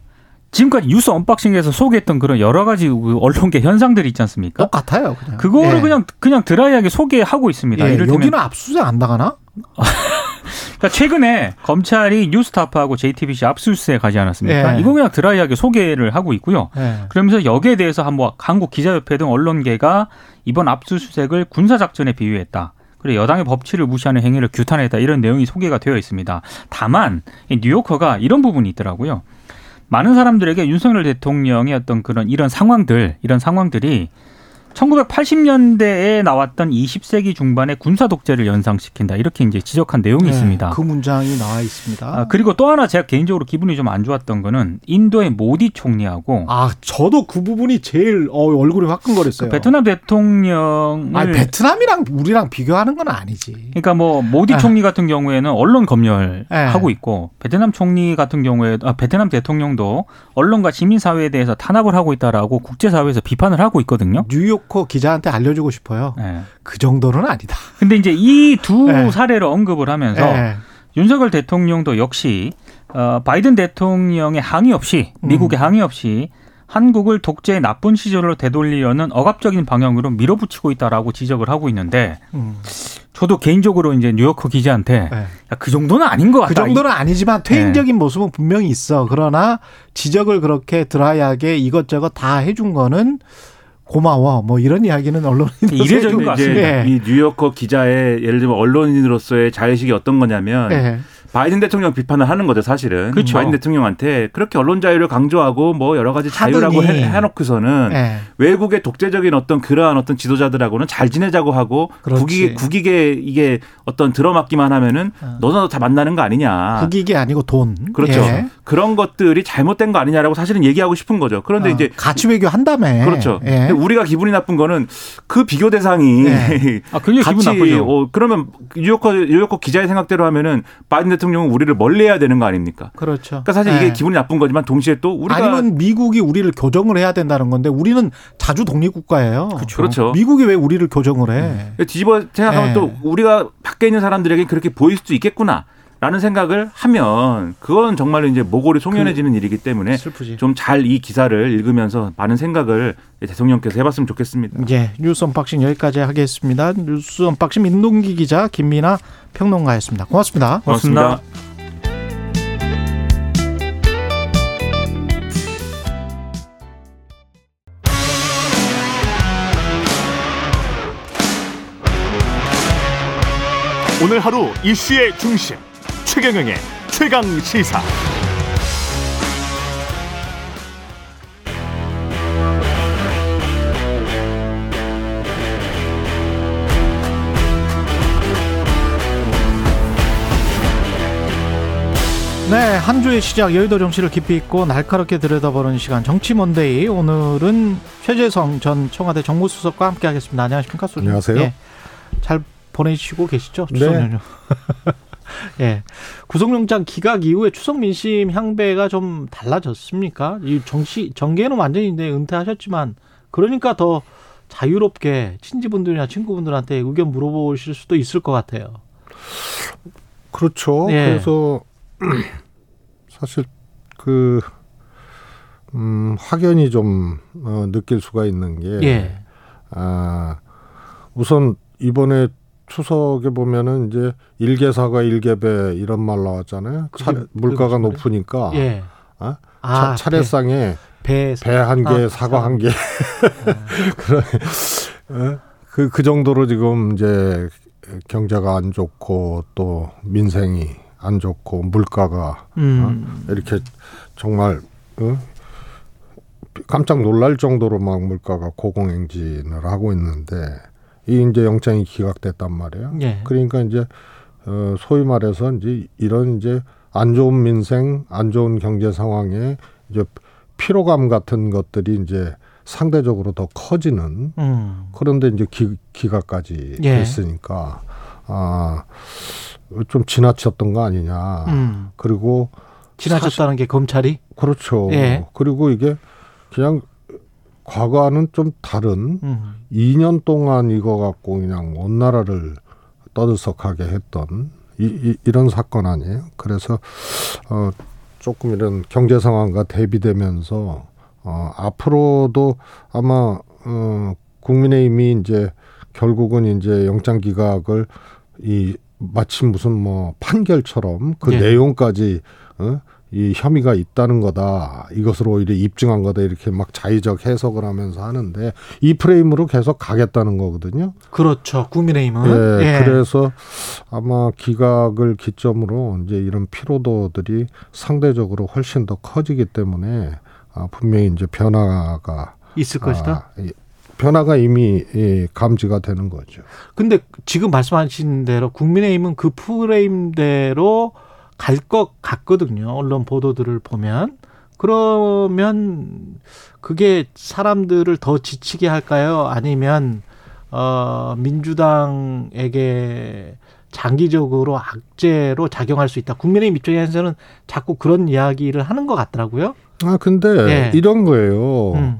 지금까지 뉴스 언박싱에서 소개했던 그런 여러 가지 그 언론계 현상들이 있지 않습니까? 똑같아요, 그냥. 그거를 예. 그냥 그냥 드라이하게 소개하고 있습니다. 예, 여기는 압수수색 안 나가나? 그러니까 최근에 검찰이 뉴스타파하고 JTBC 압수수색 가지 않았습니까? 예. 이거 그냥 드라이하게 소개를 하고 있고요. 예. 그러면서 여기에 대해서 한번 한국 기자협회 등 언론계가 이번 압수수색을 군사작전에 비유했다. 그리고 여당의 법치를 무시하는 행위를 규탄했다. 이런 내용이 소개가 되어 있습니다. 다만 이 뉴요커가 이런 부분이 있더라고요. 많은 사람들에게 윤석열 대통령의 어떤 그런 이런 상황들, 이런 상황들이 1980년대에 나왔던 20세기 중반의 군사 독재를 연상시킨다. 이렇게 이제 지적한 내용이 네, 있습니다. 그 문장이 나와 있습니다. 아, 그리고 또 하나 제가 개인적으로 기분이 좀 안 좋았던 거는 인도의 모디 총리하고 아, 저도 그 부분이 제일 어, 얼굴이 화끈거렸어요. 그 베트남 대통령을 아니, 베트남이랑 우리랑 비교하는 건 아니지. 그러니까 뭐 모디 아. 총리 같은 경우에는 언론 검열하고 네. 있고 베트남 총리 같은 경우에 아, 베트남 대통령도 언론과 시민 사회에 대해서 탄압을 하고 있다라고 국제 사회에서 비판을 하고 있거든요. 뉴 요커 기자한테 알려주고 싶어요. 네. 그 정도는 아니다. 근데 이제 이 두 네. 사례를 언급을 하면서 예. 윤석열 대통령도 역시 어, 바이든 대통령의 항의 없이 미국의 음. 항의 없이 한국을 독재의 나쁜 시절로 되돌리려는 억압적인 방향으로 밀어붙이고 있다라고 지적을 하고 있는데 음. 저도 개인적으로 이제 뉴요커 기자한테 예. 야, 그 정도는 아닌 것 같다. 그 정도는 아니지만 퇴행적인 모습은 분명히 있어. 그러나 지적을 그렇게 드라이하게 이것저것 다 해준 거는 고마워. 뭐 이런 이야기는 언론인들 이례적인 것 이제 같습니다. 예. 이 뉴요커 기자의 예를 들면 언론인으로서의 자의식이 어떤 거냐면 예. 바이든 대통령 비판을 하는 거죠, 사실은. 그렇죠. 바이든 대통령한테 그렇게 언론 자유를 강조하고 뭐 여러 가지 자유라고 하더니. 해, 해놓고서는 예. 외국의 독재적인 어떤 그러한 어떤 지도자들하고는 잘 지내자고 하고 그렇지. 국익에, 국익에 이게 어떤 들어맞기만 하면은 어. 너나 다 만나는 거 아니냐. 국익이 아니고 돈. 그렇죠. 예. 그런 것들이 잘못된 거 아니냐라고 사실은 얘기하고 싶은 거죠. 그런데 어, 이제 가치 외교 한다며. 그렇죠. 예. 우리가 기분이 나쁜 거는 그 비교 대상이 네. 아, 굉장히 기분 나쁘죠. 어, 그러면 뉴요커 뉴요커 기자의 생각대로 하면은 바이든 대통령은 우리를 멀리해야 되는 거 아닙니까? 그렇죠. 그러니까 사실 예. 이게 기분이 나쁜 거지만 동시에 또 우리가 아니면 미국이 우리를 교정을 해야 된다는 건데 우리는 자주 독립 국가예요. 그렇죠. 미국이 왜 우리를 교정을 해? 뒤집어 생각하면 예. 또 우리가 밖에 있는 사람들에게 그렇게 보일 수도 있겠구나. 라는 생각을 하면 그건 정말로 이제 모골이 송연해지는 일이기 때문에. 좀 잘 이 기사를 읽으면서 많은 생각을 대통령께서 해봤으면 좋겠습니다. 예, 뉴스 unboxing 여기까지 하겠습니다. 뉴스 unboxing 민동기 기자 김민아 평론가였습니다. 고맙습니다. 고맙습니다. 오늘 하루 이슈의 중심 최경영의 최강 시사. 네, 한 주의 시작 여의도 정치를 깊이 있고 날카롭게 들여다보는 시간 정치 먼데이 오늘은 최재성 전 청와대 정무수석과 함께하겠습니다. 안녕하십니까? 안녕하세요. 예, 잘 보내시고 계시죠? 네. 추석 연휴. 예, 구속영장 기각 이후에 추석 민심 향배가 좀 달라졌습니까? 이 정치 정계는 완전히 이제 은퇴하셨지만 그러니까 더 자유롭게 친지분들이나 친구분들한테 의견 물어보실 수도 있을 것 같아요. 그렇죠. 예. 그래서 사실 그 음, 확연히 좀 어, 느낄 수가 있는 게 예. 아, 우선 이번에 추석에 보면은 이제 일개사과 일개배 이런 말 나왔잖아요. 차, 물가가? 높으니까 예. 어? 아, 차, 차례상에 배, 배한 개, 아, 사과 한 개. 그런 어? 그, 그 정도로 지금 이제 경제가 안 좋고 또 민생이 안 좋고 물가가 음. 이렇게 정말 어? 깜짝 놀랄 정도로 막 물가가 고공행진을 하고 있는데 이 이제 영장이 기각됐단 말이에요. 예. 그러니까 이제 어 소위 말해서 이제 이런 이제 안 좋은 민생, 안 좋은 경제 상황에 이제 피로감 같은 것들이 이제 상대적으로 더 커지는 음. 그런데 이제 기, 기각까지 예. 됐으니까 아 좀 지나쳤던 거 아니냐. 음. 그리고 지나쳤다는 게 검찰이 그렇죠. 예. 그리고 이게 그냥 과거와는 좀 다른 음. 2년 동안 이거 갖고 그냥 온 나라를 떠들썩하게 했던 이, 이, 런 사건 아니에요. 그래서 어 조금 이런 경제 상황과 대비되면서 어 앞으로도 아마 어 국민의힘이 이제 결국은 이제 영장 기각을 이 마치 무슨 뭐 판결처럼 그 예. 내용까지 어? 이 혐의가 있다는 거다. 이것을 오히려 입증한 거다. 이렇게 막 자의적 해석을 하면서 하는데 이 프레임으로 계속 가겠다는 거거든요. 그렇죠. 국민의힘은 예, 그래서 아마 기각을 기점으로 이제 이런 피로도들이 상대적으로 훨씬 더 커지기 때문에 아, 분명히 이제 변화가 있을 것이다. 아, 이- 변화가 이미 예, 감지가 되는 거죠. 근데 지금 말씀하신 대로 국민의힘은 그 프레임대로 갈 것 같거든요. 언론 보도들을 보면. 그러면 그게 사람들을 더 지치게 할까요? 아니면 어 민주당에게 장기적으로 악재로 작용할 수 있다. 국민의힘 입장에서는 자꾸 그런 이야기를 하는 것 같더라고요. 아 근데 예. 이런 거예요. 음.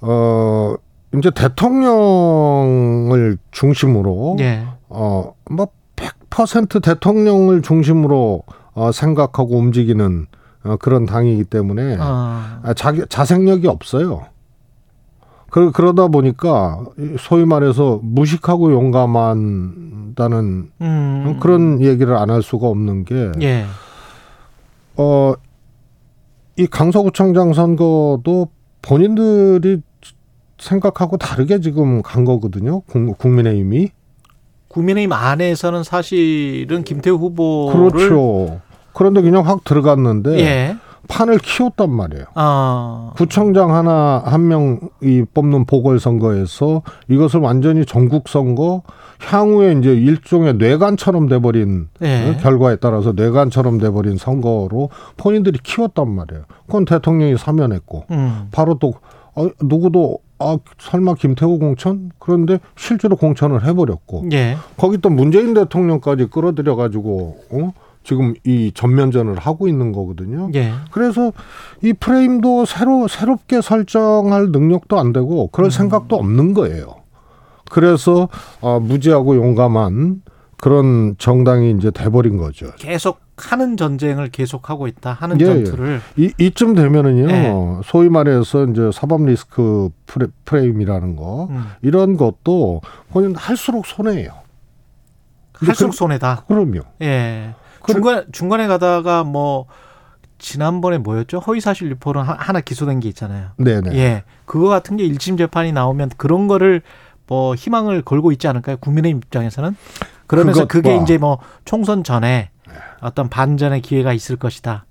어 이제 대통령을 중심으로 예. 어뭐 100% 대통령을 중심으로 어, 생각하고 움직이는 어, 그런 당이기 때문에 어. 아, 자, 자생력이 없어요. 그, 그러다 보니까 이 소위 말해서 무식하고 용감한다는 음. 그런 얘기를 안 할 수가 없는 게 예. 어, 이 강서구청장 선거도 본인들이 생각하고 다르게 지금 간 거거든요. 국- 국민의힘이. 국민의힘 안에서는 사실은 김태우 후보를 그렇죠. 그런데 그냥 확 들어갔는데 예. 판을 키웠단 말이에요. 어. 구청장 하나 한 명이 뽑는 보궐선거에서 이것을 완전히 전국 선거 향후에 이제 일종의 뇌관처럼 돼버린 예. 어, 결과에 따라서 뇌관처럼 돼버린 선거로 본인들이 키웠단 말이에요. 그건 대통령이 사면했고 음. 바로 또 어, 누구도 아 설마 김태우 공천 그런데 실제로 공천을 해버렸고 예. 거기 또 문재인 대통령까지 끌어들여 가지고 어? 지금 이 전면전을 하고 있는 거거든요. 예. 그래서 이 프레임도 새로 새롭게 설정할 능력도 안 되고 그럴 생각도 없는 거예요. 그래서 아, 무지하고 용감한 그런 정당이 이제 돼버린 거죠. 계속 하는 전쟁을 계속하고 있다. 하는 예, 전투를 이, 이쯤 되면은요, 네. 소위 말해서 이제 사법 리스크 프레, 프레임이라는 거, 음. 이런 것도 본인 할수록 손해예요. 근데 할수록 그- 손해다. 그럼요. 예. 중간 중간에 가다가 뭐 지난번에 뭐였죠? 허위사실 유포는 하- 하나 기소된 게 있잖아요. 네네. 예. 그거 같은 게 1심 재판이 나오면 그런 거를 뭐 희망을 걸고 있지 않을까요? 국민의 입장에서는. 그러면서 그게 이제 뭐 총선 전에 어떤 반전의 기회가 있을 것이다.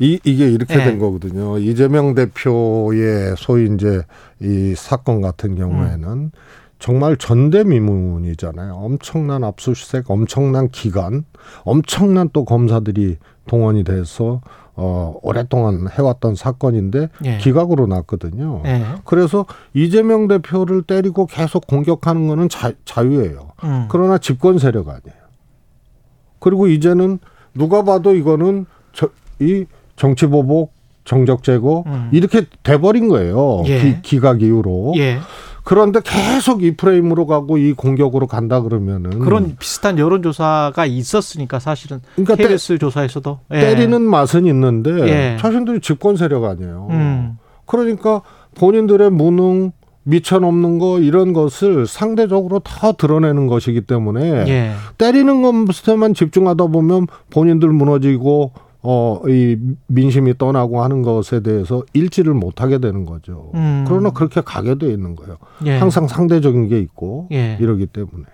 이, 이게 이렇게 네. 된 거거든요. 이재명 대표의 소위 이제 이 사건 같은 경우에는 음. 정말 전대미문이잖아요. 엄청난 압수수색, 엄청난 기간, 엄청난 또 검사들이 동원이 돼서 어, 오랫동안 해왔던 사건인데 예. 기각으로 났거든요. 예. 그래서 이재명 대표를 때리고 계속 공격하는 거는 자, 자유예요. 음. 그러나 집권 세력 아니에요. 그리고 이제는 누가 봐도 이거는 저, 이 정치 보복 정적 제거 음. 이렇게 돼버린 거예요. 예. 기, 기각 이후로. 예. 그런데 계속 이 프레임으로 가고 이 공격으로 간다 그러면은 그런 비슷한 여론조사가 있었으니까 사실은 그러니까 때- KBS 조사에서도 예. 때리는 맛은 있는데 예. 자신들이 집권 세력 아니에요. 음. 그러니까 본인들의 무능 미쳐넘는 거 이런 것을 상대적으로 다 드러내는 것이기 때문에 예. 때리는 것에만 집중하다 보면 본인들 무너지고 어 이 민심이 떠나고 하는 것에 대해서 일지를 못 하게 되는 거죠. 음. 그러나 그렇게 가게 돼 있는 거예요. 예. 항상 상대적인 게 있고 예. 이러기 때문에.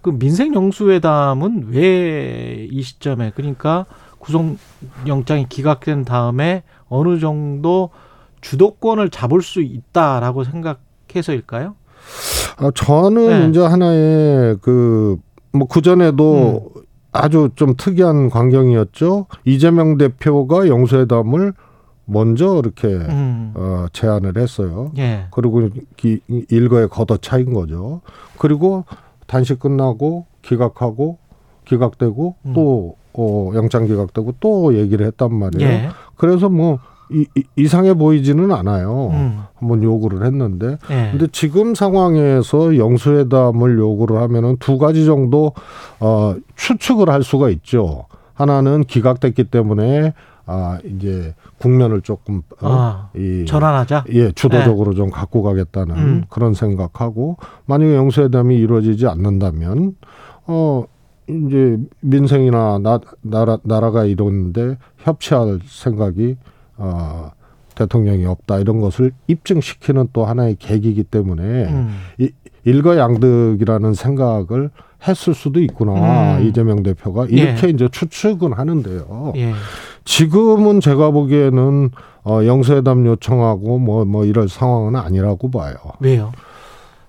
그 민생 영수회담은 왜 이 시점에 그러니까 구속 영장이 기각된 다음에 어느 정도 주도권을 잡을 수 있다라고 생각 해서일까요? 아, 저는 네. 이제 하나의 그, 뭐, 그전에도 음. 아주 좀 특이한 광경이었죠. 이재명 대표가 영수회담을 먼저 이렇게, 음. 어, 제안을 했어요. 예. 그리고 기, 일거에 걷어차인 거죠. 그리고 단식 끝나고 기각하고 기각되고 음. 또, 어, 영장 기각되고 또 얘기를 했단 말이에요. 예. 그래서 뭐, 이, 이, 이 상해 보이지는 않아요. 음. 한번 요구를 했는데 예. 근데 지금 상황에서 영수회담을 요구를 하면은 두 가지 정도 어 추측을 할 수가 있죠. 하나는 기각됐기 때문에 아 이제 국면을 조금 어, 아, 이 전환하자. 예 주도적으로 좀 갖고 가겠다는 음. 그런 생각하고 만약에 영수회담이 이루어지지 않는다면 어 이제 민생이나 나, 나라 나라가 이러는데 협치할 생각이 어 대통령이 없다 이런 것을 입증시키는 또 하나의 계기이기 때문에 음. 이, 일거양득이라는 생각을 했을 수도 있구나 음. 이재명 대표가 이렇게 예. 이제 추측은 하는데요. 예. 지금은 제가 보기에는 어, 영수회담 요청하고 뭐뭐 이럴 상황은 아니라고 봐요. 왜요?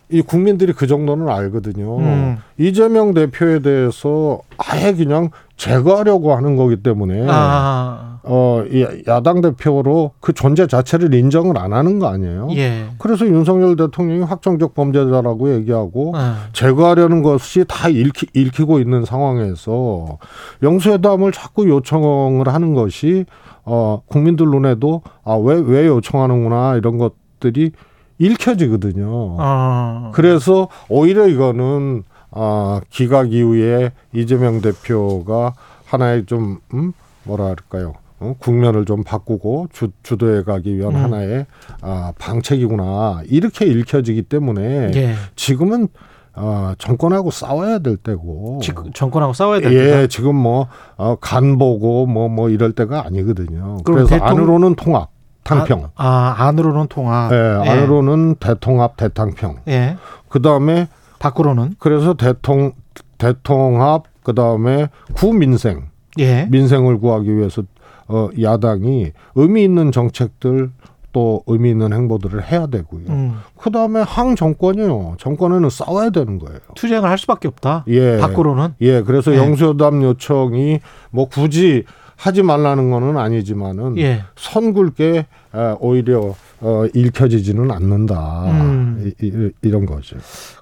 이 국민들이 그 정도는 알거든요. 음. 이재명 대표에 대해서 아예 그냥 제거하려고 하는 거기 때문에 아. 어, 이 야당 대표로 그 존재 자체를 인정을 안 하는 거 아니에요? 예. 그래서 윤석열 대통령이 확정적 범죄자라고 얘기하고 아. 제거하려는 것이 다 읽히, 읽히고 있는 상황에서 영수회담을 자꾸 요청을 하는 것이 어, 국민들 눈에도 아, 왜, 왜 요청하는구나 이런 것들이 읽혀지거든요. 아. 그래서 오히려 이거는 아, 기각 이후에 이재명 대표가 하나의 좀 음? 뭐라 할까요? 어? 국면을 좀 바꾸고 주, 주도해 가기 위한 음. 하나의 아, 방책이구나 이렇게 읽혀지기 때문에 예. 지금은 어, 정권하고 싸워야 될 때고 지금 정권하고 싸워야 될 예, 때다. 지금 뭐, 어, 간 보고 뭐, 뭐 이럴 때가 아니거든요. 그래서 대통령- 안으로는 통합, 탕평. 아, 아, 안으로는 통합. 예, 안으로는 대통합, 대탕평. 예. 그 다음에 밖으로는 그래서 대통, 대통합, 그 다음에 구민생, 예. 민생을 구하기 위해서 어, 야당이 의미 있는 정책들 또 의미 있는 행보들을 해야 되고요. 음. 그 다음에 항 정권이요. 정권에는 싸워야 되는 거예요. 투쟁을 할 수밖에 없다. 예. 밖으로는 예, 그래서 예. 영수회담 요청이 뭐 굳이 하지 말라는 거는 아니지만은 예. 선 굵게 에, 오히려 어, 읽혀지지는 않는다. 음. 이, 이, 이런 거죠.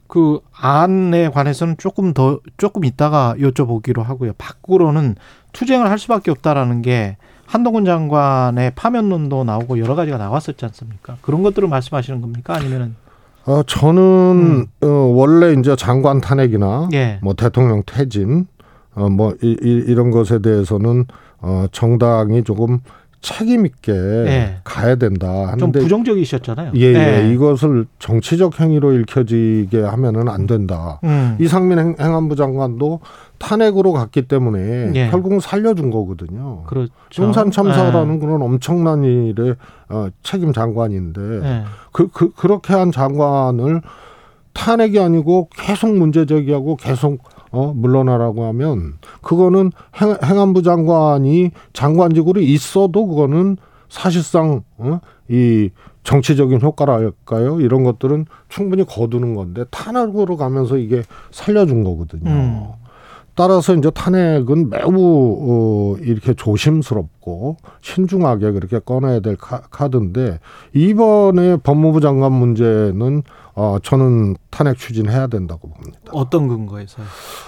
그 안에 관해서는 조금 더 조금 이따가 여쭤보기로 하고요. 밖으로는 투쟁을 할 수밖에 없다라는 게 한동훈 장관의 파면론도 나오고 여러 가지가 나왔었지 않습니까? 그런 것들을 말씀하시는 겁니까? 아니면은 어, 저는 어, 원래 이제 장관 탄핵이나 음. 예. 뭐 대통령 퇴진 어, 뭐 이, 이, 이런 것에 대해서는 어, 정당이 조금 책임 있게 예. 가야 된다 좀 하는데 부정적이셨잖아요. 예, 예, 이것을 정치적 행위로 읽혀지게 하면은 안 된다. 음. 이상민 행, 행안부 장관도 탄핵으로 갔기 때문에 예. 결국은 살려준 거거든요. 그렇죠. 용산 참사라는 그런 엄청난 일의 어, 책임 장관인데 예. 예. 그, 그 그렇게 한 장관을 탄핵이 아니고 계속 문제 제기하고 계속 어 물러나라고 하면 그거는 행, 행안부 장관이 장관직으로 있어도 그거는 사실상 어? 이 정치적인 효과랄까요? 이런 것들은 충분히 거두는 건데 탄핵으로 가면서 이게 살려준 거거든요. 음. 따라서 이제 탄핵은 매우 어, 이렇게 조심스럽고 신중하게 그렇게 꺼내야 될 카, 카드인데 이번에 법무부 장관 문제는 어, 저는 탄핵 추진해야 된다고 봅니다. 어떤 근거에서요?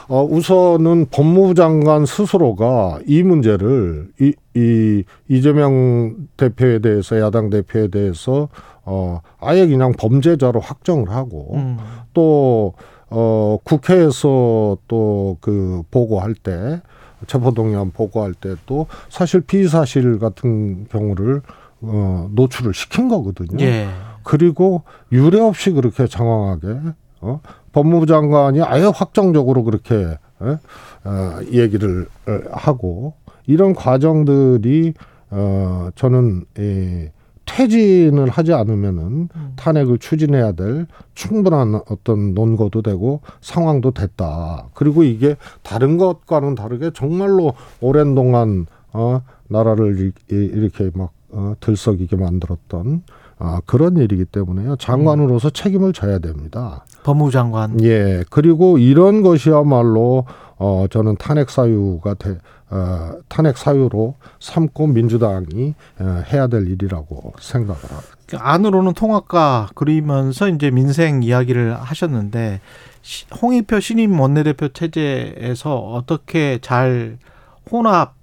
어, 우선은 법무부 장관 스스로가 이 문제를 이, 이 이재명 대표에 대해서 야당 대표에 대해서 어, 아예 그냥 범죄자로 확정을 하고 음. 또 어, 국회에서 또 그 보고할 때 체포동의안 보고할 때또 사실 비사실 같은 경우를 어, 노출을 시킨 거거든요. 예. 그리고 유례 없이 그렇게 장황하게 어? 법무부 장관이 아예 확정적으로 그렇게 어? 어, 얘기를 어, 하고 이런 과정들이 어, 저는 이 퇴진을 하지 않으면은 음. 탄핵을 추진해야 될 충분한 어떤 논거도 되고 상황도 됐다. 그리고 이게 다른 것과는 다르게 정말로 오랜 동안 어 나라를 이렇게 막 어, 들썩이게 만들었던 아, 그런 일이기 때문에요. 장관으로서 책임을 져야 됩니다. 법무부 장관. 예. 그리고 이런 것이야말로 어 저는 탄핵 사유가 돼, 어, 탄핵 사유로 삼고 민주당이 어, 해야 될 일이라고 생각을 합니다. 그 안으로는 통합과 그리면서 이제 민생 이야기를 하셨는데 시- 홍익표 신임 원내대표 체제에서 어떻게 잘 혼합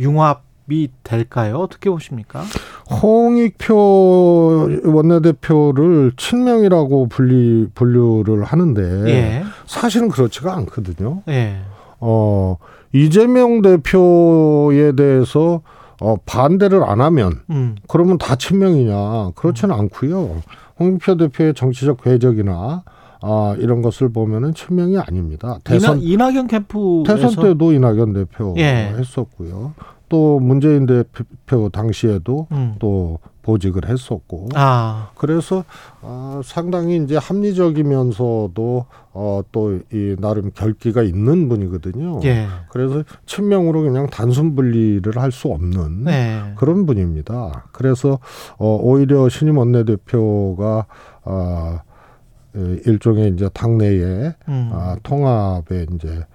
융합이 될까요? 어떻게 보십니까? 홍익표 원내대표를 친명이라고 분리 분류를 하는데 예. 사실은 그렇지가 않거든요. 예. 어 이재명 대표에 대해서 어 반대를 안 하면 음. 그러면 다 친명이냐? 그렇지는 않고요. 홍익표 대표의 정치적 궤적이나 아 이런 것을 보면은 친명이 아닙니다. 대선 이낙, 이낙연 캠프에서 대선 때도 이낙연 대표 예. 했었고요. 또 문재인 대표 당시에도 음. 또 보직을 했었고 아. 그래서 아, 상당히 이제 합리적이면서도 어, 또 이 나름 결기가 있는 분이거든요. 예. 그래서 친명으로 그냥 단순 분리를 할 수 없는 네. 그런 분입니다. 그래서 어, 오히려 신임 원내대표가 아, 에, 일종의 이제 당내에 음. 아, 통합에 이제 아,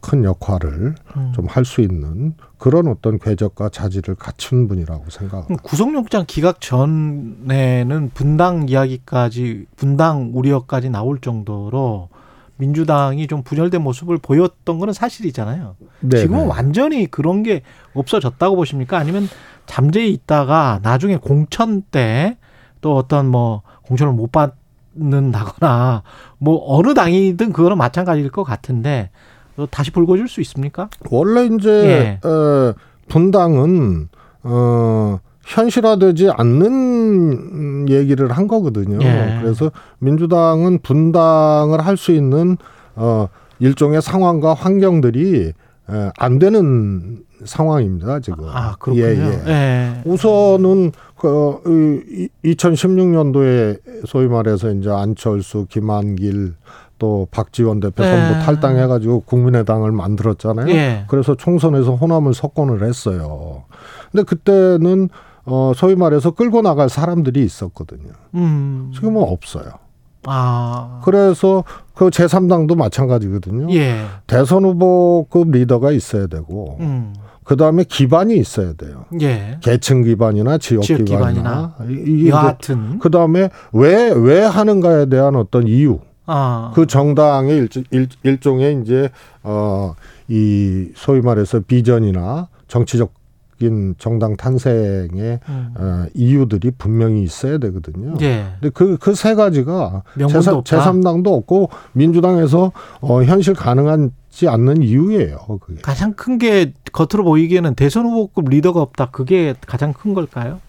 큰 역할을 음. 좀할 수 있는 그런 어떤 궤적과 자질을 갖춘 분이라고 생각합니다. 구속영장 기각 전에는 분당 이야기까지 분당 우려까지 나올 정도로 민주당이 좀 분열된 모습을 보였던 거는 사실이잖아요. 네, 지금은 네. 완전히 그런 게 없어졌다고 보십니까? 아니면 잠재해 있다가 나중에 공천 때 또 어떤 뭐 공천을 못 받는다거나 뭐 어느 당이든 그거는 마찬가지일 것 같은데 또 다시 불거질 수 있습니까? 원래 이제 예. 에, 분당은 어 현실화되지 않는 얘기를 한 거거든요. 예. 그래서 민주당은 분당을 할 수 있는 어 일종의 상황과 환경들이 에, 안 되는 상황입니다 지금. 아 그렇군요. 예, 예. 예. 우선은 그 2016년도에 소위 말해서 이제 안철수, 김한길 또 박지원 대표 네. 전부 탈당해가지고 국민의당을 만들었잖아요. 예. 그래서 총선에서 호남을 석권을 했어요. 근데 그때는 어 소위 말해서 끌고 나갈 사람들이 있었거든요. 음. 지금은 없어요. 아. 그래서 그 제3당도 마찬가지거든요. 예. 대선 후보급 리더가 있어야 되고 음. 그 다음에 기반이 있어야 돼요. 예. 계층 기반이나 지역, 지역 기반이나, 이- 이게 여하튼 그 다음에 왜, 왜 하는가에 대한 어떤 이유. 아. 그 정당의 일, 일, 일 종의 이제, 어, 이, 소위 말해서 비전이나 정치적인 정당 탄생의 음. 어, 이유들이 분명히 있어야 되거든요. 예. 근데 그, 그 세 가지가. 제3당도 없고 민주당에서 어, 현실 가능하지 않는 이유예요. 그게. 가장 큰 게 겉으로 보이기에는 대선 후보급 리더가 없다. 그게 가장 큰 걸까요?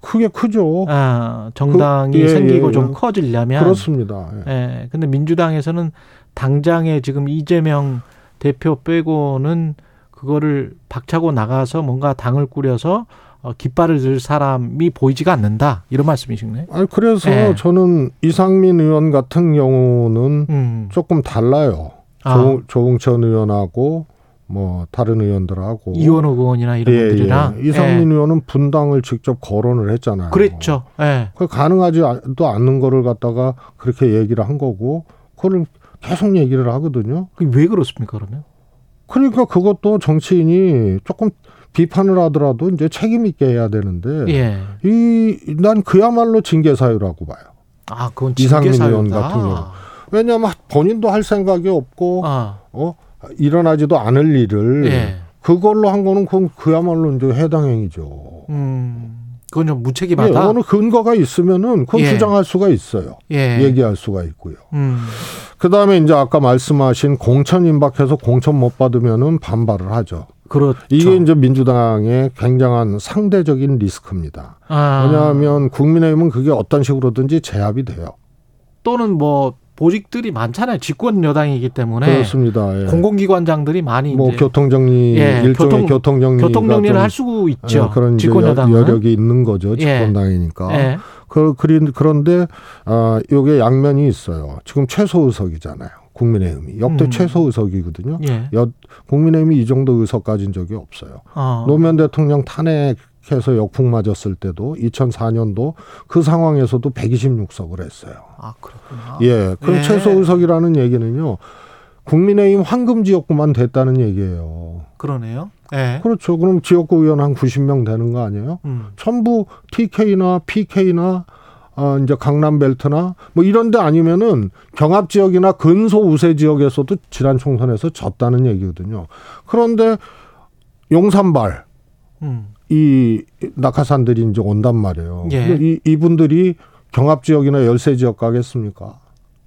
크게 크죠. 아, 정당이 그- 예, 생기고 예, 좀 예. 커지려면 그렇습니다. 예. 예. 근데 민주당에서는 당장에 지금 이재명 대표 빼고는 그거를 박차고 나가서 뭔가 당을 꾸려서 어, 깃발을 들 사람이 보이지가 않는다. 이런 말씀이시네. 아니 그래서 예. 저는 이상민 의원 같은 경우는 음. 조금 달라요. 아. 조, 조홍천 의원하고 뭐 다른 의원들하고 이원호 의원이나 이런 예, 분들이랑 예. 이상민 의원은 분당을 직접 거론을 했잖아요. 그랬죠. 예. 그 가능하지도 않는 거를 갖다가 그렇게 얘기를 한 거고 그걸 계속 얘기를 하거든요. 왜 그렇습니까, 그러면? 그러니까 그것도 정치인이 조금 비판을 하더라도 이제 책임 있게 해야 되는데 예. 이난 그야말로 징계 사유라고 봐요. 아, 그건 이상민 징계 의원 사유다. 같은 경우. 왜냐하면 본인도 할 생각이 없고 아, 어 일어나지도 않을 일을 예. 그걸로 한 거는 그 그야말로 이제 해당 행위죠. 음, 그건 좀 예, 무책임하다. 이거는 근거가 있으면은 그건 예. 주장할 수가 있어요. 예. 얘기할 수가 있고요. 음, 그다음에 이제 아까 말씀하신 공천 임박해서 공천 못 받으면은 반발을 하죠. 그렇죠. 이게 이제 민주당의 굉장한 상대적인 리스크입니다. 아, 왜냐하면 국민의힘은 그게 어떤 식으로든지 제압이 돼요. 또는 뭐 보직들이 많잖아요. 집권 여당이기 때문에 그렇습니다. 예. 공공기관장들이 많이 뭐 교통정리 예, 일종의 교통- 교통정리 교통 정리를 할 수 있죠. 예, 그런 집권 여- 여당은. 여력이 있는 거죠. 예. 집권당이니까. 예. 그, 그런데 아, 요게 양면이 있어요. 지금 최소 의석이잖아요. 국민의힘이 역대 음. 최소 의석이거든요. 예. 여, 국민의힘이 이 정도 의석 가진 적이 없어요. 어. 노무현 대통령 탄핵 해서 역풍 맞았을 때도 2004년도 그 상황에서도 126석을 했어요. 아, 그렇구나. 예. 그럼 예. 최소 의석이라는 얘기는요. 국민의힘 황금 지역구만 됐다는 얘기예요. 그러네요. 예. 그렇죠. 그럼 지역구 의원 한 90명 되는 거 아니에요? 음. 전부 TK나 PK나 어, 이제 강남 벨트나 뭐 이런 데 아니면은 경합 지역이나 근소 우세 지역에서도 지난 총선에서 졌다는 얘기거든요. 그런데 용산발 음. 이 낙하산들이 이제 온단 말이에요. 예. 이, 이분들이 경합 지역이나 열세 지역 가겠습니까?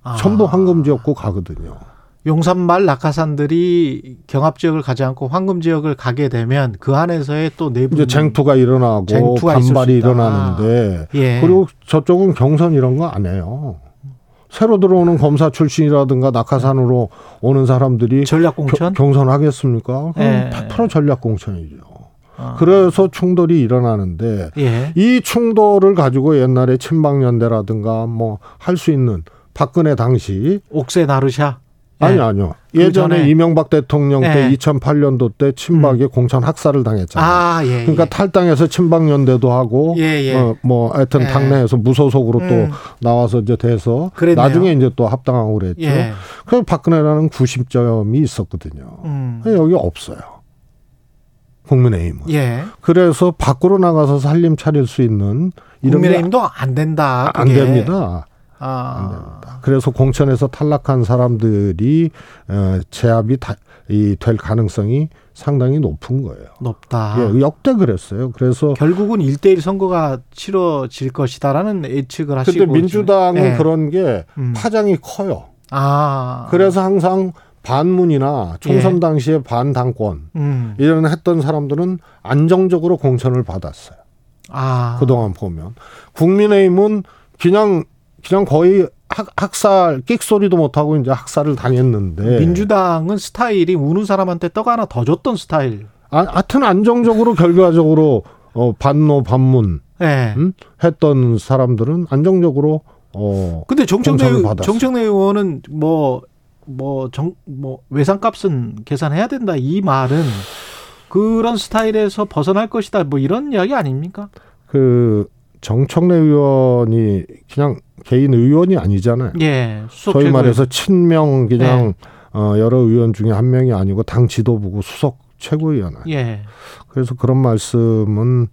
아. 전부 황금 지역구 가거든요. 용산말 낙하산들이 경합 지역을 가지 않고 황금 지역을 가게 되면 그 안에서의 또 내부 이제 쟁투가 일어나고 음. 쟁투가 반발이. 일어나는데 예. 그리고 저쪽은 경선 이런 거 안 해요. 새로 들어오는 검사 출신이라든가 낙하산으로 오는 사람들이 전략 공천. 겨- 경선하겠습니까? 예. 100% 전략 공천이죠. 아. 그래서 충돌이 일어나는데 예. 이 충돌을 가지고 옛날에 친박연대라든가 뭐 할 수 있는 박근혜 당시 옥새 나르샤. 아니 예. 아니요 그 예전에 전에. 이명박 대통령 때 예. 2008년도 때 친박이 공천 학살을 당했잖아요. 아, 예. 그러니까 예. 탈당해서 친박연대도 하고 예, 예. 어, 뭐 하여튼 예. 당내에서 무소속으로 음. 또 나와서 이제 돼서 그랬네요. 나중에 이제 또 합당하고 그랬죠. 예. 그래서 박근혜라는 90점이 있었거든요. 음. 여기 없어요. 국민의힘은. 예. 그래서 밖으로 나가서 살림 차릴 수 있는 이런 게 국민의힘도 안 된다. 안 그게. 됩니다. 안 아. 됩니다. 그래서 공천에서 탈락한 사람들이 어, 제압이 다, 이, 될 가능성이 상당히 높은 거예요. 높다. 예, 역대 그랬어요. 그래서 결국은 1대1 선거가 치러질 것이다라는 예측을 하시고 근데 민주당은 예. 그런 게 음. 파장이 커요. 아. 그래서 항상 반문이나 총선 예. 당시에 반당권 음. 이런 했던 사람들은 안정적으로 공천을 받았어요. 아. 그동안 보면 국민의힘은 그냥 그냥 거의 학, 학살 끽소리도 못하고 이제 학살을 당했는데 민주당은 스타일이 우는 사람한테 떡 하나 더 줬던 스타일. 아, 하여튼 안정적으로 결과적으로 어, 반노 반문 예. 음? 했던 사람들은 안정적으로 어, 근데 정청래. 정청래 의원은 뭐 뭐정뭐 외상값은 계산해야 된다 이 말은 그런 스타일에서 벗어날 것이다 뭐 이런 이야기 아닙니까? 그 정청래 의원이 그냥 개인 의원이 아니잖아요. 예. 수석 소위 말해서 친명 그냥 네. 어, 여러 의원 중에 한 명이 아니고 당 지도부고 수석 최고위원이에요. 예. 그래서 그런 말씀은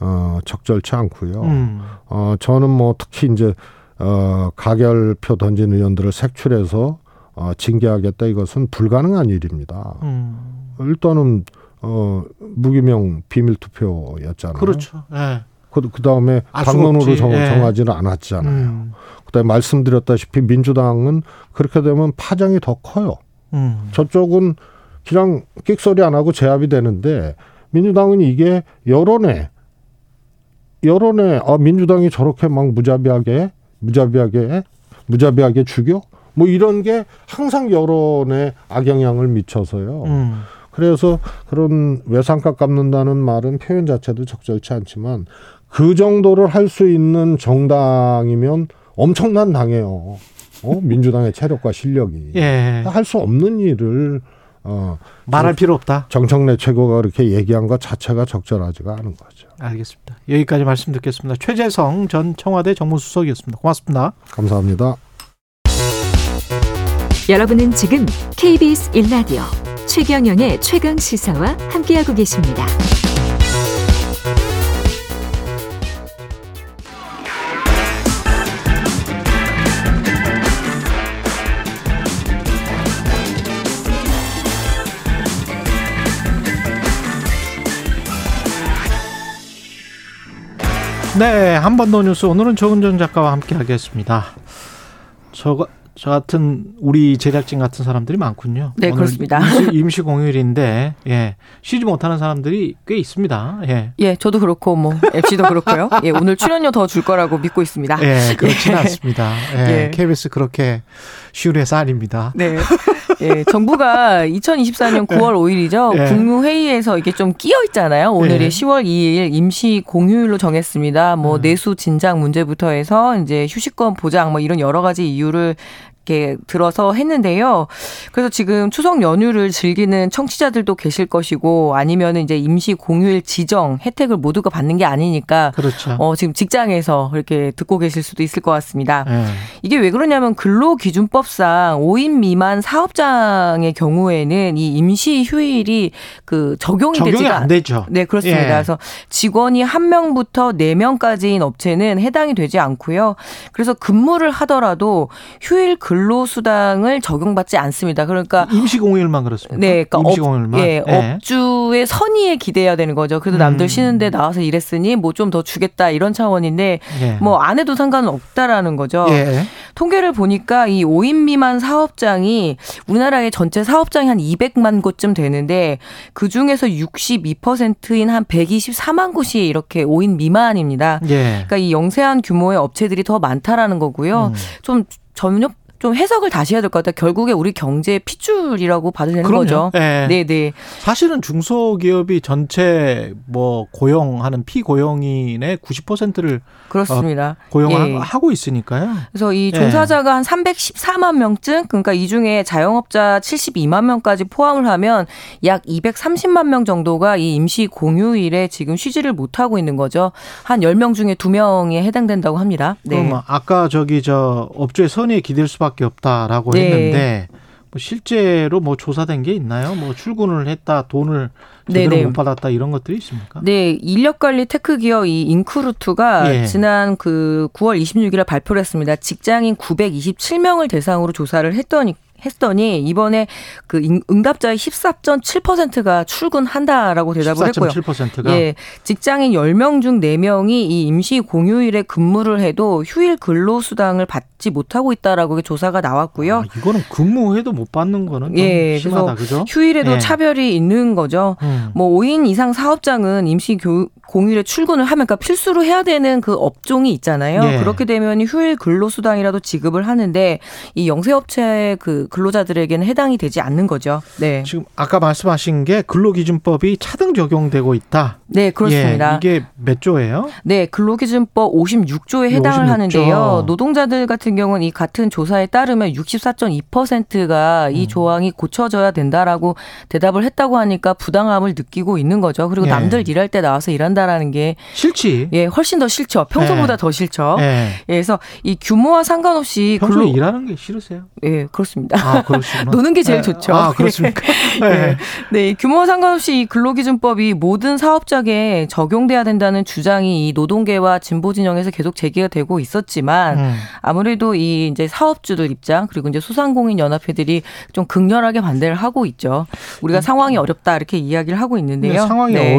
어, 적절치 않고요. 음. 어, 저는 뭐 특히 이제 어, 가결표 던진 의원들을 색출해서 어, 징계하겠다 이것은 불가능한 일입니다. 음. 일단은 어, 무기명 비밀 투표였잖아요. 그렇죠. 예. 그, 그 다음에 당론으로. 정, 예. 정하지는 않았잖아요. 음. 그다음에 말씀드렸다시피 민주당은 그렇게 되면 파장이 더 커요. 음. 저쪽은 그냥 끽소리 안 하고 제압이 되는데 민주당은 이게 여론에 여론에 아 민주당이 저렇게 막 무자비하게 무자비하게 무자비하게 죽여 뭐 이런 게 항상 여론에 악영향을 미쳐서요. 음. 그래서 그런 외상값 갚는다는 말은 표현 자체도 적절치 않지만 그 정도를 할 수 있는 정당이면 엄청난 당이에요. 어? 민주당의 체력과 실력이. 예. 할수 없는 일을 어, 말할 필요 없다. 정청래 최고가 그렇게 얘기한 것 자체가 적절하지가 않은 거죠. 알겠습니다. 여기까지 말씀 듣겠습니다. 최재성 전 청와대 정무수석이었습니다. 고맙습니다. 감사합니다. 여러분은 지금 KBS 1라디오 최경영의 최강 시사와 함께하고 계십니다. 네, 한 번 더 뉴스 오늘은 조은전 작가와 함께 하겠습니다. 저가 저 같은 우리 제작진 같은 사람들이 많군요. 네, 그렇습니다. 임시, 임시 공휴일인데 예, 쉬지 못하는 사람들이 꽤 있습니다. 예. 예, 저도 그렇고 뭐 MC도 그렇고요. 예, 오늘 출연료 더 줄 거라고 믿고 있습니다. 예, 그렇지는 예. 않습니다. 예, 예. KBS 그렇게 쉬운 회사 아닙니다. 네. 예, 정부가 2024년 9월 5일이죠. 예. 국무회의에서 이게 좀 끼어 있잖아요. 오늘이 예. 10월 2일 임시 공휴일로 정했습니다. 뭐 음. 내수 진작 문제부터 해서 이제 휴식권 보장 뭐 이런 여러 가지 이유를 이렇게 들어서 했는데요. 그래서 지금 추석 연휴를 즐기는 청취자들도 계실 것이고 아니면은 이제 임시 공휴일 지정 혜택을 모두가 받는 게 아니니까 그렇죠. 어, 지금 직장에서 이렇게 듣고 계실 수도 있을 것 같습니다. 예. 이게 왜 그러냐면 근로기준법상 5인 미만 사업장의 경우에는 이 임시 휴일이 그 적용이, 적용이 되지가 안 되죠. 네, 그렇습니다. 예. 그래서 직원이 한 명부터 네 명까지인 업체는 해당이 되지 않고요. 그래서 근무를 하더라도 휴일 근로 수당을 적용받지 않습니다. 그러니까 임시 공휴일만 그렇습니다. 네, 그러니까 임시 업, 공휴일만. 예, 업주의 선의에 기대야 되는 거죠. 그래도 남들 음. 쉬는데 나와서 일했으니 뭐 좀 더 주겠다 이런 차원인데 예. 뭐 안 해도 상관은 없다라는 거죠. 예. 통계를 보니까 이 5인 미만 사업장이 우리나라의 전체 사업장이 한 200만 곳쯤 되는데 그 중에서 62%인 한 124만 곳이 이렇게 5인 미만입니다. 예. 그러니까 이 영세한 규모의 업체들이 더 많다라는 거고요. 음. 좀 전혀 좀 해석을 다시 해야 될 것 같아요. 결국에 우리 경제의 핏줄이라고 봐도 되는 그럼요. 거죠. 예. 네, 네. 사실은 중소기업이 전체 뭐 고용하는 피고용인의 90%를 그렇습니다. 고용하고 예. 있으니까요. 그래서 이 예. 종사자가 한 314만 명쯤, 그러니까 이 중에 자영업자 72만 명까지 포함을 하면 약 230만 명 정도가 이 임시 공휴일에 지금 쉬지를 못하고 있는 거죠. 한 10명 중에 2명에 해당된다고 합니다. 네. 그럼 아까 저기 저 업주의 선의에 기댈 수밖에 없다라고 네. 했는데 뭐 실제로 뭐 조사된 게 있나요? 뭐 출근을 했다 돈을 제대로 네네. 못 받았다 이런 것들이 있습니까? 네, 인력관리 tech 기업 이 인크루트가 예. 지난 그 9월 26일에 발표를 했습니다. 직장인 927명을 대상으로 조사를 했더니 했더니 이번에 그 인- 응답자의 14.7%가 출근한다라고 대답을 했고요. 14.7%가 예, 직장인 10명 중 4명이 이 임시 공휴일에 근무를 해도 휴일 근로 수당을 받지 못하고 있다라고 조사가 나왔고요. 아, 이거는 근무해도 못 받는 거는 좀 예, 심하다 그죠? 휴일에도 예. 차별이 있는 거죠. 음. 뭐 5인 이상 사업장은 임시 교, 공휴일에 출근을 하면 그러니까 필수로 해야 되는 그 업종이 있잖아요. 예. 그렇게 되면 휴일 근로 수당이라도 지급을 하는데 이 영세 업체의 그 근로자들에게는 해당이 되지 않는 거죠. 네. 지금 아까 말씀하신 게 근로기준법이 차등 적용되고 있다. 네, 그렇습니다. 예, 이게 몇 조예요? 네, 근로기준법 56조에 해당을 56조. 하는데요. 노동자들 같은 경우는 이 같은 조사에 따르면 64.2%가 이 음. 조항이 고쳐져야 된다라고 대답을 했다고 하니까 부당함을 느끼고 있는 거죠. 그리고 예. 남들 일할 때 나와서 일한다라는 게 싫지. 예, 훨씬 더 싫죠. 평소보다 예. 더 싫죠. 예. 예, 그래서 이 규모와 상관없이 평소에 근로 일하는 게 싫으세요? 예, 그렇습니다. 아, 그러시구나. 노는 게 제일 예. 좋죠. 아, 그렇습니까? 네. 예. 네, 이 규모와 상관없이 이 근로기준법이 모든 사업장에 적용돼야 된다는 주장이 이 노동계와 진보 진영에서 계속 제기가 되고 있었지만 음. 아무래도 이 이제 사업주들 입장 그리고 이제 소상공인 연합회들이 좀 극렬하게 반대를 하고 있죠. 우리가 상황이 어렵다 이렇게 이야기를 하고 있는데요. 음. 네, 상황이 네.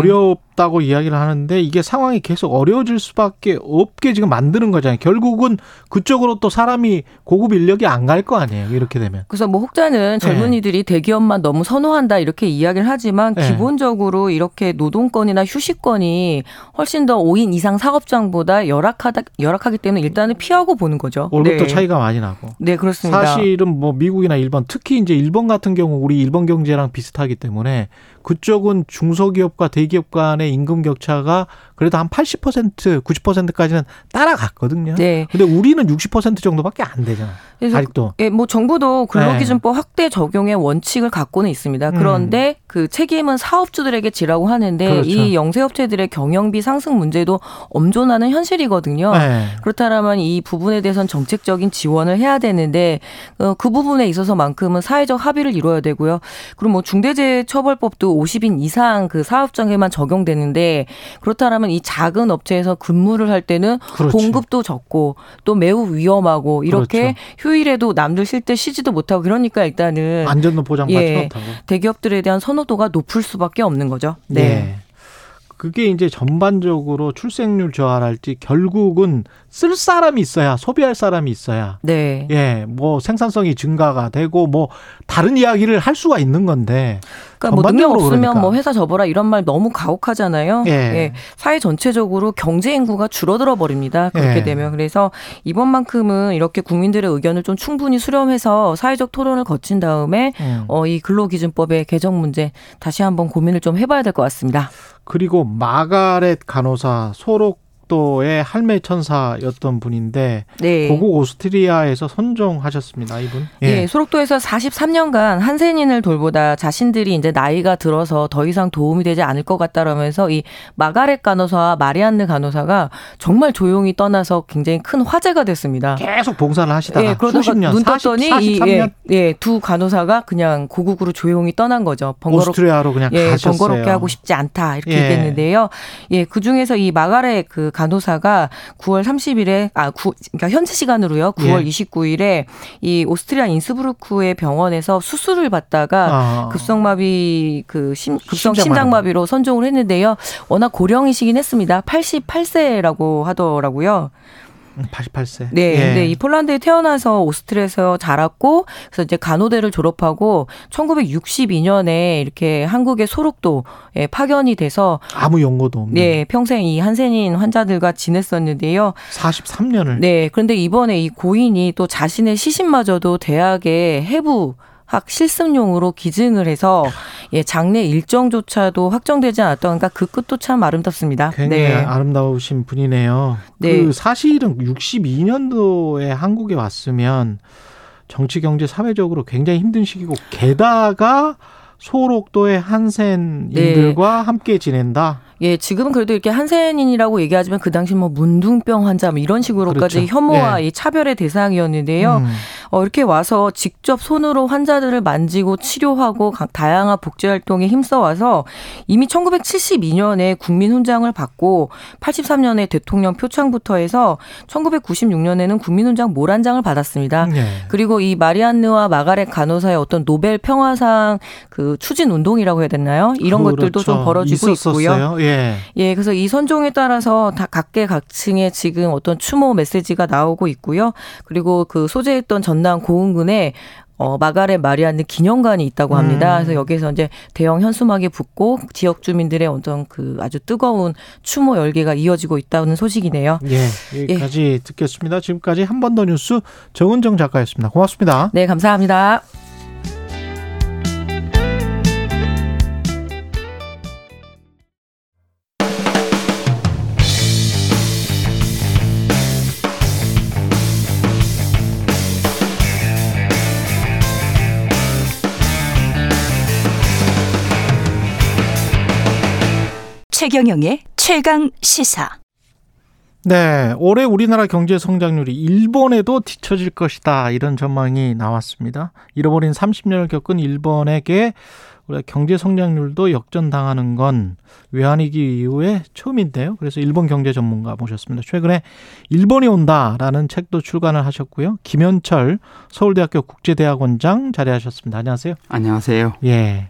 어렵다고 이야기를 하는데 이게 상황이 계속 어려워질 수밖에 없게 지금 만드는 거잖아요. 결국은 그쪽으로 또 사람이 고급 인력이 안 갈 거 아니에요. 이렇게 되면. 그래서 뭐 혹자는 젊은이들이 대기업만 너무 선호한다 이렇게 이야기를 하지만 네. 기본적으로 이렇게 노동권이나 휴식권이 훨씬 더 5인 이상 사업장보다 열악하다 열악하기 때문에 일단은 피하고 보는 거죠. 월급도 네. 차이가 많이 나고. 네, 그렇습니다. 사실은 뭐 미국이나 일본 특히 이제 일본 같은 경우 우리 일본 경제랑 비슷하기 때문에 그쪽은 중소기업과 대기업 간의 임금 격차가 그래도 한 80% 90%까지는 따라갔거든요. 네. 근데 우리는 60% 정도밖에 안 되잖아. 그래서 아직도. 예, 뭐 정부도 근로기준법 확대 적용의 원칙을 갖고는 있습니다. 음. 그런데 그 책임은 사업주들에게 지라고 하는데 그렇죠. 이 영세업체들의 경영비 상승 문제도 엄존하는 현실이거든요. 네. 그렇다면 이 부분에 대해서는 정책적인 지원을 해야 되는데 어, 그 부분에 있어서만큼은 사회적 합의를 이루어야 되고요. 그리고 뭐 중대재해처벌법도 50인 이상 그 사업장에만 적용되는데 그렇다면 이 작은 업체에서 근무를 할 때는 그렇죠. 봉급도 적고 또 매우 위험하고 이렇게 그렇죠. 휴일에도 남들 쉴 때 쉬지도 못하고 그러니까 일단은 안전도 보장받지 예. 못하고. 대기업들에 대한 선호도가 높을 수밖에 없는 거죠. 네. 예. 그게 이제 전반적으로 출생률 저하랄지 결국은 쓸 사람이 있어야 소비할 사람이 있어야 네. 예, 뭐 생산성이 증가가 되고 뭐 다른 이야기를 할 수가 있는 건데 그러니까 뭐 능력 없으면 그러니까. 뭐 회사 접어라 이런 말 너무 가혹하잖아요. 예. 사회 전체적으로 경제 인구가 줄어들어 버립니다. 그렇게 예. 되면 그래서 이번만큼은 이렇게 국민들의 의견을 좀 충분히 수렴해서 사회적 토론을 거친 다음에 음. 어, 이 근로기준법의 개정 문제 다시 한번 고민을 좀 해봐야 될 것 같습니다. 그리고 마가렛 간호사 소록 도의 할매 천사였던 분인데 네. 고국 오스트리아에서 선종하셨습니다. 이분. 예. 소록도에서 43년간 한센인을 돌보다 자신들이 이제 나이가 들어서 더 이상 도움이 되지 않을 것 같다라면서 이 마가렛 간호사와 마리안느 간호사가 정말 조용히 떠나서 굉장히 큰 화제가 됐습니다. 계속 봉사를 하시다가 예, 그러다가 년, 눈 40, 떴더니 43년 이, 예, 예, 두 간호사가 그냥 고국으로 조용히 떠난 거죠. 번거롭 오스트리아로 그냥 예, 가셨어요. 번거롭게 하고 싶지 않다 이렇게 예. 얘기했는데요. 예, 그 중에서 이 마가렛 그 간호사가 9월 30일에 아, 구, 그러니까 현지 시간으로요. 9월 예. 29일에 이 오스트리아 인스부르크의 병원에서 수술을 받다가 아. 급성마비 그 심, 급성 심장마비. 심장마비로 선종을 했는데요. 워낙 고령이시긴 했습니다. 88세라고 하더라고요. 88세. 네, 예. 근데 이 폴란드에 태어나서 오스트리아에서 자랐고 그래서 이제 간호대를 졸업하고 1962년에 이렇게 한국의 소록도에 파견이 돼서 아무 연고도 없는 네, 평생 이 한센인 환자들과 지냈었는데요. 43년을 네, 그런데 이번에 이 고인이 또 자신의 시신마저도 대학의 해부 학 실습용으로 기증을 해서 예 장례 일정조차도 확정되지 않았던 그러니까 그 끝도 참 아름답습니다. 굉장히 네. 아름다우신 분이네요. 네. 그 사실은 62년도에 한국에 왔으면 정치, 경제, 사회적으로 굉장히 힘든 시기고 게다가 소록도의 한센인들과 함께 지낸다. 예, 지금은 그래도 이렇게 한센인이라고 얘기하지만 그 당시 뭐 문둥병 환자 뭐 이런 식으로까지 그렇죠. 혐오와 예. 이 차별의 대상이었는데요. 음. 어, 이렇게 와서 직접 손으로 환자들을 만지고 치료하고 각 다양한 복지 활동에 힘써 와서 이미 1972년에 국민 훈장을 받고 83년에 대통령 표창부터 해서 1996년에는 국민 훈장 모란장을 받았습니다. 네. 그리고 이 마리안느와 마가렛 간호사의 어떤 노벨 평화상 그 추진 운동이라고 해야 되나요? 이런 것들도 좀 그렇죠. 벌어지고 있고요. 있었어요. 예. 예, 그래서 이 선종에 따라서 다 각계 각층의 지금 어떤 추모 메시지가 나오고 있고요. 그리고 그 소재했던 전남 고흥군에 어, 마가렛 마리안느 기념관이 있다고 합니다. 음. 그래서 여기서 이제 대형 현수막이 붙고 지역 주민들의 어떤 그 아주 뜨거운 추모 열기가 이어지고 있다는 소식이네요. 예. 여기까지 듣겠습니다. 지금까지 한 번 더 뉴스 정은정 작가였습니다. 고맙습니다. 네, 감사합니다. 최경영의 최강 시사. 네, 올해 우리나라 경제 성장률이 일본에도 뒤처질 것이다. 이런 전망이 나왔습니다. 잃어버린 30년을 겪은 일본에게 우리가 경제 성장률도 역전당하는 건 외환위기 이후에 처음인데요. 그래서 일본 경제 전문가 모셨습니다. 최근에 일본이 온다라는 책도 출간을 하셨고요. 김현철 서울대학교 국제대학원장 자리하셨습니다. 안녕하세요. 안녕하세요. 예.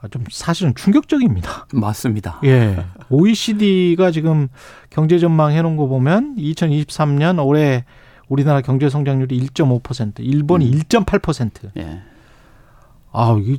아, 좀 사실은 충격적입니다. 맞습니다. 예. OECD가 지금 경제 전망 해놓은 거 보면 2023년 올해 우리나라 경제 성장률이 1.5%, 일본이 음. 1.8%. 예. 아, 이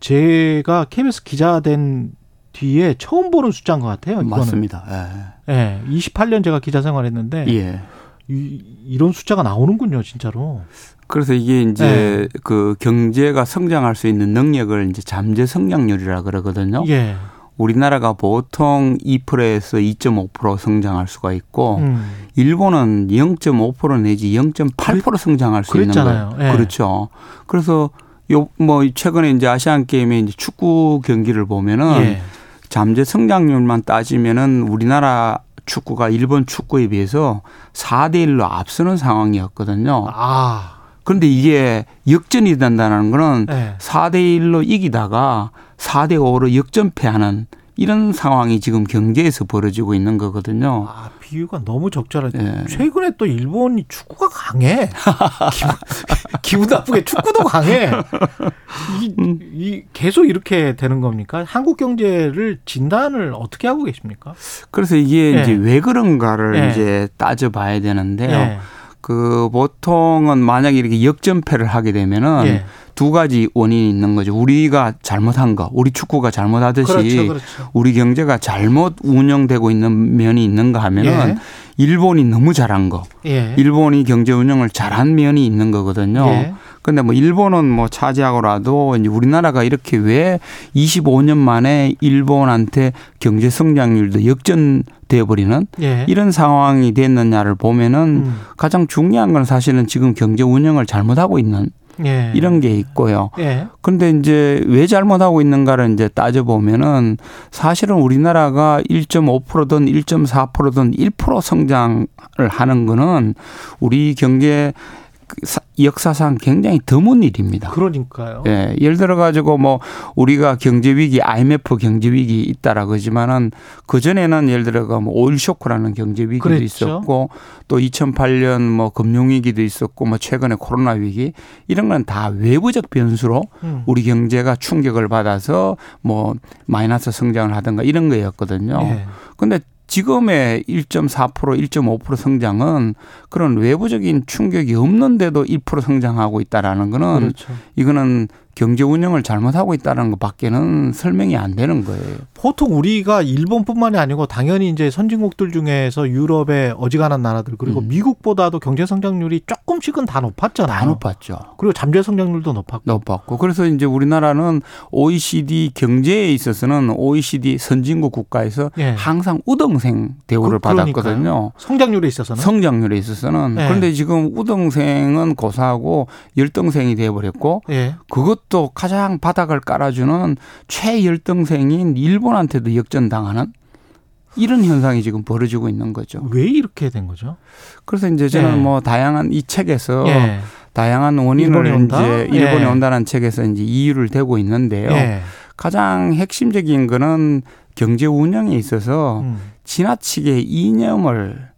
제가 KBS 기자 된 뒤에 처음 보는 숫자인 것 같아요. 이거는. 맞습니다. 예. 28년 제가 기자 생활했는데 예. 예. 이, 이런 숫자가 나오는군요, 진짜로. 그래서 이게 이제 네. 그 경제가 성장할 수 있는 능력을 이제 잠재 성장률이라 그러거든요. 예. 우리나라가 보통 2%에서 2.5% 성장할 수가 있고 음. 일본은 0.5% 내지 0.8% 성장할 수 있는 그랬잖아요. 거예요. 예. 그렇죠. 그래서 요 뭐 최근에 이제 아시안 게임에 이제 축구 경기를 보면은 예. 잠재 성장률만 따지면은 우리나라 축구가 일본 축구에 비해서 4대 1로 앞서는 상황이었거든요. 아. 그런데 이게 역전이 된다는 거는 예. 4대 1로 이기다가 4대 5로 역전패하는 이런 상황이 지금 경제에서 벌어지고 있는 거거든요. 아, 비유가 너무 적절하죠. 예. 최근에 또 일본이 축구가 강해. 기분, 기분 나쁘게 축구도 강해. 이, 이 계속 이렇게 되는 겁니까? 한국 경제를 진단을 어떻게 하고 계십니까? 그래서 이게 예. 이제 왜 그런가를 예. 이제 따져봐야 되는데요. 예. 그 보통은 만약에 이렇게 역전패를 하게 되면은 예. 두 가지 원인이 있는 거죠. 우리가 잘못한 거, 우리 축구가 잘못하듯이 그렇죠, 그렇죠. 우리 경제가 잘못 운영되고 있는 면이 있는가 하면은 예. 일본이 너무 잘한 거, 예. 일본이 경제 운영을 잘한 면이 있는 거거든요. 예. 근데 뭐 일본은 뭐 차지하고라도 이제 우리나라가 이렇게 왜 25년 만에 일본한테 경제 성장률도 역전돼 버리는 예. 이런 상황이 됐느냐를 보면은 음. 가장 중요한 건 사실은 지금 경제 운영을 잘못하고 있는 예. 이런 게 있고요. 예. 근데 이제 왜 잘못하고 있는가를 이제 따져보면은 사실은 우리나라가 1.5%든 1.4%든 1% 성장을 하는 거는 우리 경제 역사상 굉장히 드문 일입니다. 그러니까요. 예, 예를 들어 가지고 뭐 우리가 경제 위기, IMF 경제 위기 있다라 그러지만은 그 전에는 예를 들어가 뭐 오일 쇼크라는 경제 위기도 그랬죠. 있었고 또 2008년 뭐 금융 위기도 있었고 뭐 최근에 코로나 위기 이런 건 다 외부적 변수로 음. 우리 경제가 충격을 받아서 뭐 마이너스 성장을 하든가 이런 거였거든요. 예. 근데 지금의 1.4% 1.5% 성장은 그런 외부적인 충격이 없는데도 1% 성장하고 있다라는 거는 그렇죠. 이거는 경제 운영을 잘못하고 있다는 것밖에는 설명이 안 되는 거예요. 보통 우리가 일본뿐만이 아니고 당연히 이제 선진국들 중에서 유럽의 어지간한 나라들 그리고 음. 미국보다도 경제 성장률이 조금씩은 다 높았잖아요. 다 높았죠. 그리고 잠재 성장률도 높았고. 높았고 그래서 이제 우리나라는 OECD 경제에 있어서는 OECD 선진국 국가에서 예. 항상 우등생 대우를 그-. 받았거든요. 성장률에 있어서는 성장률에 있어서는 예. 그런데 지금 우등생은 고사하고 열등생이 돼 버렸고 예. 그것 도 가장 바닥을 깔아주는 최열등생인 일본한테도 역전당하는 이런 현상이 지금 벌어지고 있는 거죠. 왜 이렇게 된 거죠? 그래서 이제 저는 예. 뭐 다양한 이 책에서 예. 다양한 원인을 일본에 온다? 이제 일본에 예. 온다는 책에서 이제 이유를 대고 있는데요. 예. 가장 핵심적인 거는 경제 운영에 있어서 음. 지나치게 이념을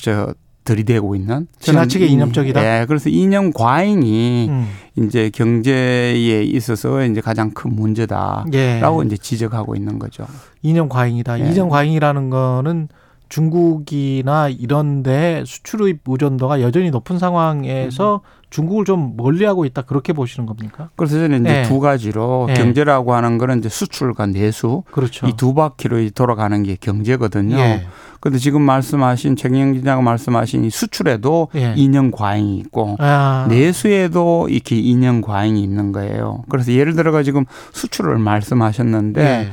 저 들이대고 있는 지나치게 이- 이념적이다? 예, 그래서 이념 과잉이 음. 이제 경제에 있어서 이제 가장 큰 문제다라고 예. 이제 지적하고 있는 거죠. 이념 과잉이다. 예. 이념 과잉이라는 거는 중국이나 이런데 수출의 의존도가 여전히 높은 상황에서 중국을 좀 멀리하고 있다 그렇게 보시는 겁니까? 그래서 저는 이제 예. 두 가지로 예. 경제라고 하는 거는 이제 수출과 내수 그렇죠. 이 두 바퀴로 돌아가는 게 경제거든요. 예. 그런데 지금 말씀하신 정영 기자가 말씀하신 이 수출에도 예. 이념 과잉이 있고 아. 내수에도 이렇게 이념 과잉이 있는 거예요. 그래서 예를 들어가 지금 수출을 말씀하셨는데 예.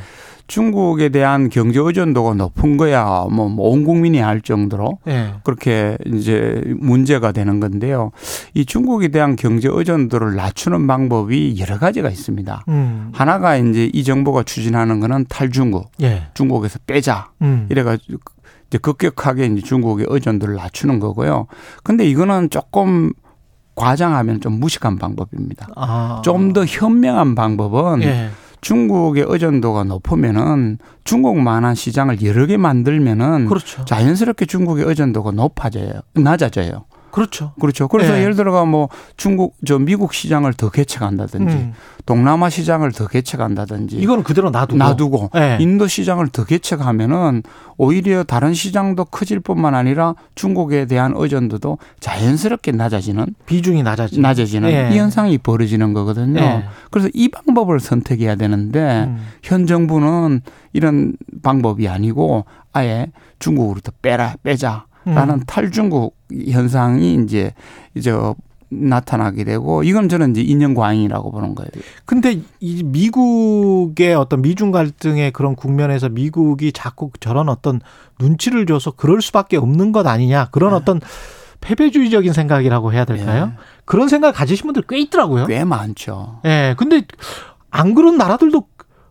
중국에 대한 경제 의존도가 높은 거야 뭐 온 국민이 알 정도로 예. 그렇게 이제 문제가 되는 건데요. 이 중국에 대한 경제 의존도를 낮추는 방법이 여러 가지가 있습니다. 음. 하나가 이제 이 정부가 추진하는 거는 탈중국, 예. 중국에서 빼자. 음. 이래가지고 이제 급격하게 이제 중국의 의존도를 낮추는 거고요. 근데 이거는 조금 과장하면 좀 무식한 방법입니다. 아. 좀더 현명한 방법은 예. 중국의 의존도가 높으면은 중국만한 시장을 여러 개 만들면은 그렇죠. 자연스럽게 중국의 의존도가 높아져요. 낮아져요. 그렇죠. 그렇죠. 그래서 예. 예를 들어가 뭐 중국 저 미국 시장을 더 개척한다든지 음. 동남아 시장을 더 개척한다든지 이거는 그대로 놔두고. 놔두고 예. 인도 시장을 더 개척하면은 오히려 다른 시장도 커질 뿐만 아니라 중국에 대한 의존도도 자연스럽게 낮아지는 비중이 낮아지. 낮아지는 예. 이 현상이 벌어지는 거거든요. 예. 그래서 이 방법을 선택해야 되는데 음. 현 정부는 이런 방법이 아니고 아예 중국으로 더 빼라 빼자 라는 음. 탈중국 현상이 이제 이제 나타나게 되고 이건 저는 이제 인연 과잉이라고 보는 거예요. 근데 이 미국의 어떤 미중 갈등의 그런 국면에서 미국이 자꾸 저런 어떤 눈치를 줘서 그럴 수밖에 없는 것 아니냐 그런 어떤 패배주의적인 생각이라고 해야 될까요? 예. 그런 생각 가지신 분들 꽤 있더라고요. 꽤 많죠. 예. 근데 안 그런 나라들도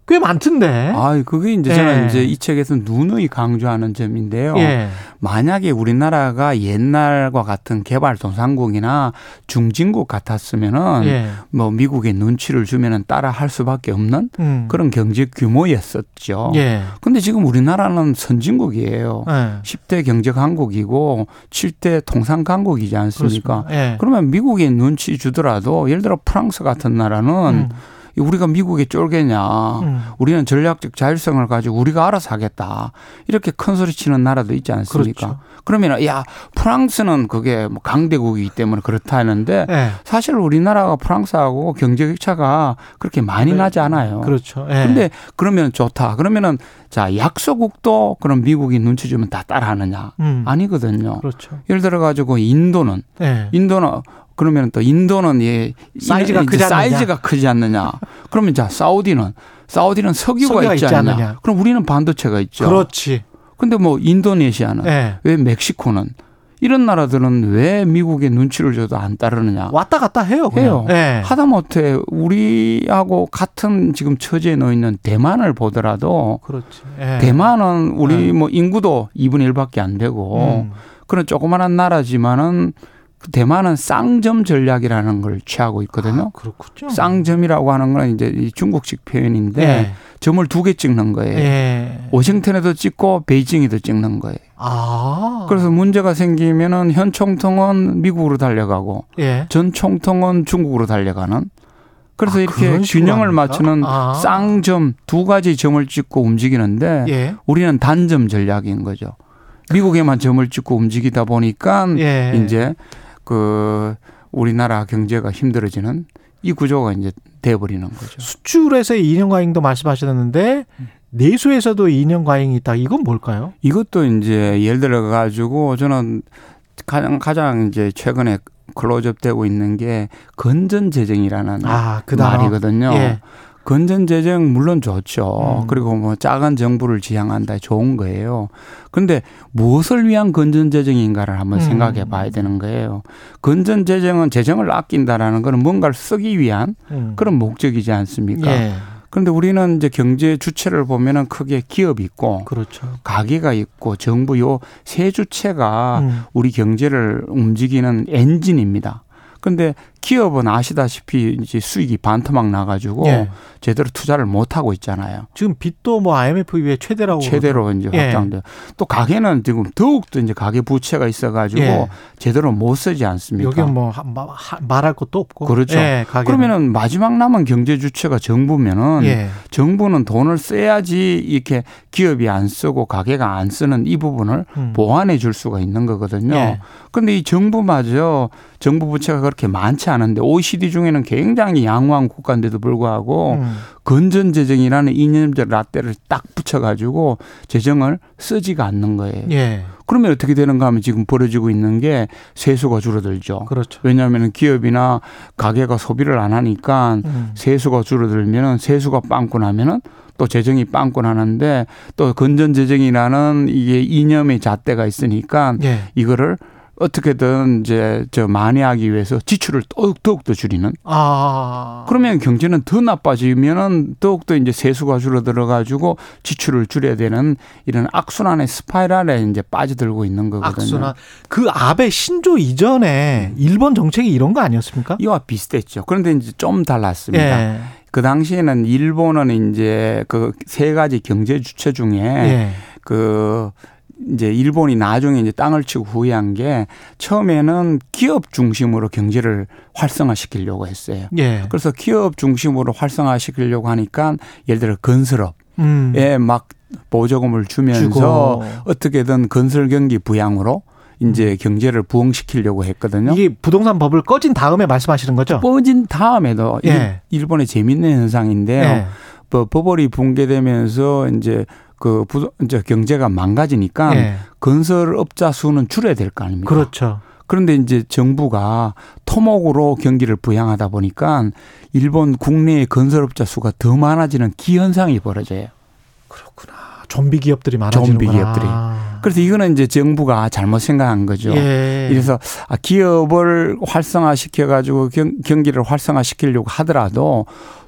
꽤 많던데. 아, 그게 이제 예. 저는 이제 이 책에서 누누이 강조하는 점인데요. 예. 만약에 우리나라가 옛날과 같은 개발도상국이나 중진국 같았으면은 예. 뭐 미국의 눈치를 주면은 따라 할 수밖에 없는 음. 그런 경제 규모였었죠. 예. 근데 지금 우리나라는 선진국이에요. 예. 10대 경제 강국이고 7대 통상 강국이지 않습니까? 예. 그러면 미국에 눈치 주더라도 예를 들어 프랑스 같은 나라는 음. 우리가 미국에 쫄겠냐. 음. 우리는 전략적 자율성을 가지고 우리가 알아서 하겠다. 이렇게 큰 소리 치는 나라도 있지 않습니까? 그렇죠. 그러면 야 프랑스는 그게 뭐 강대국이기 때문에 그렇다 하는데 예. 사실 우리나라가 프랑스하고 경제 격 차가 그렇게 많이 나지 않아요. 그렇죠. 예. 근데 그러면 좋다. 그러면은 자 약소국도 그럼 미국이 눈치 주면 다 따라하느냐? 음. 아니거든요. 그렇죠. 예를 들어 가지고 인도는 예. 인도는 그러면 또 인도는 예 사이즈가 크지 않느냐? 사이즈가 크지 않느냐? 그러면 자 사우디는 사우디는 석유가, 석유가 있지, 있지 않느냐? 않느냐? 그럼 우리는 반도체가 있죠. 그렇지. 근데 뭐 인도네시아는 예. 왜 멕시코는 이런 나라들은 왜 미국의 눈치를 줘도 안 따르느냐? 왔다 갔다 해요. 그냥. 해요. 예. 하다못해 우리하고 같은 지금 처지에 놓여 있는 대만을 보더라도 그렇지. 예. 대만은 우리 예. 뭐 인구도 2분의 1밖에 안 되고 음. 그런 조그마한 나라지만은 그 대만은 쌍점 전략이라는 걸 취하고 있거든요. 아, 그렇군요. 쌍점이라고 하는 건 이제 이 중국식 표현인데 예. 점을 두 개 찍는 거예요. 예. 워싱턴에도 찍고 베이징에도 찍는 거예요. 아. 그래서 문제가 생기면은 현 총통은 미국으로 달려가고 예. 전 총통은 중국으로 달려가는. 그래서 아, 이렇게 균형을? 맞추는 아. 쌍점 두 가지 점을 찍고 움직이는데 예. 우리는 단점 전략인 거죠. 미국에만 점을 찍고 움직이다 보니까 예. 이제 그 우리나라 경제가 힘들어지는 이 구조가 이제 돼버리는 거죠. 수출에서의 이년 과잉도 말씀하셨는데 내수에서도 이년 과잉이 있다. 이건 뭘까요? 이것도 이제 예를 들어 가지고 저는 가장 가장 이제 최근에 클로즈업되고 있는 게 건전 재정이라는 아, 그. 말이거든요. 예. 건전 재정 물론 좋죠. 음. 그리고 뭐 작은 정부를 지향한다 좋은 거예요. 그런데 무엇을 위한 건전 재정인가를 한번 음. 생각해 봐야 되는 거예요. 건전 재정은 재정을 아낀다라는 거는 뭔가를 쓰기 위한 음. 그런 목적이지 않습니까? 예. 그런데 우리는 이제 경제 주체를 보면은 크게 기업이 있고 그렇죠. 가게가 있고 정부 요 세 주체가 음. 우리 경제를 움직이는 엔진입니다. 근데 기업은 아시다시피 이제 수익이 반토막 나가지고 예. 제대로 투자를 못 하고 있잖아요. 지금 빚도 뭐 IMF 이후에 최대라고 최대로 이제 예. 확장돼. 또 가게는 지금 더욱 더 이제 가계 부채가 있어가지고 예. 제대로 못 쓰지 않습니까? 여기 뭐 말할 것도 없고. 그렇죠. 예. 그러면은 마지막 남은 경제 주체가 정부면은 예. 정부는 돈을 써야지 이렇게 기업이 안 쓰고 가게가 안 쓰는 이 부분을 음. 보완해 줄 수가 있는 거거든요. 예. 그런데 이 정부마저 정부 부채가 그렇게 많지 않은데 OECD 중에는 굉장히 양호한 국가인데도 불구하고 음. 건전 재정이라는 이념적 라떼를 딱 붙여가지고 재정을 쓰지가 않는 거예요. 예. 그러면 어떻게 되는가 하면 지금 벌어지고 있는 게 세수가 줄어들죠. 그렇죠. 왜냐하면 기업이나 가게가 소비를 안 하니까 음. 세수가 줄어들면은 세수가 빵꾸 나면은 또 재정이 빵꾸 나는데 또 건전 재정이라는 이게 이념의 잣대가 있으니까 예. 이거를 어떻게든 이제 저 만회하기 위해서 지출을 더욱 더욱 더 줄이는 아. 그러면 경제는 더 나빠지면은 더욱 더 이제 세수가 줄어들어 가지고 지출을 줄여야 되는 이런 악순환의 스파이럴에 이제 빠져들고 있는 거거든요. 악순환. 그 아베 신조 이전에 일본 정책이 이런 거 아니었습니까? 이와 비슷했죠. 그런데 이제 좀 달랐습니다. 예. 그 당시에는 일본은 이제 그 세 가지 경제 주체 중에 예. 그 이제 일본이 나중에 이제 땅을 치고 후회한 게 처음에는 기업 중심으로 경제를 활성화시키려고 했어요. 예. 그래서 기업 중심으로 활성화시키려고 하니까 예를 들어 건설업에 음. 막 보조금을 주면서 주고. 어떻게든 건설 경기 부양으로 이제 경제를 부흥시키려고 했거든요. 이게 부동산 법을 꺼진 다음에 말씀하시는 거죠? 꺼진 다음에도 예. 일- 일본의 재밌는 현상인데요. 예. 뭐 버블이 붕괴되면서 이제 그 부, 이제 경제가 망가지니까 예. 건설업자 수는 줄여야 될 거 아닙니까? 그렇죠. 그런데 이제 정부가 토목으로 경기를 부양하다 보니까 일본 국내의 건설업자 수가 더 많아지는 기현상이 벌어져요. 그렇구나. 좀비 기업들이 많아지는구나. 좀비 기업들이. 그래서 이거는 이제 정부가 잘못 생각한 거죠. 예. 그래서 아, 기업을 활성화시켜 가지고 경기를 활성화시키려고 하더라도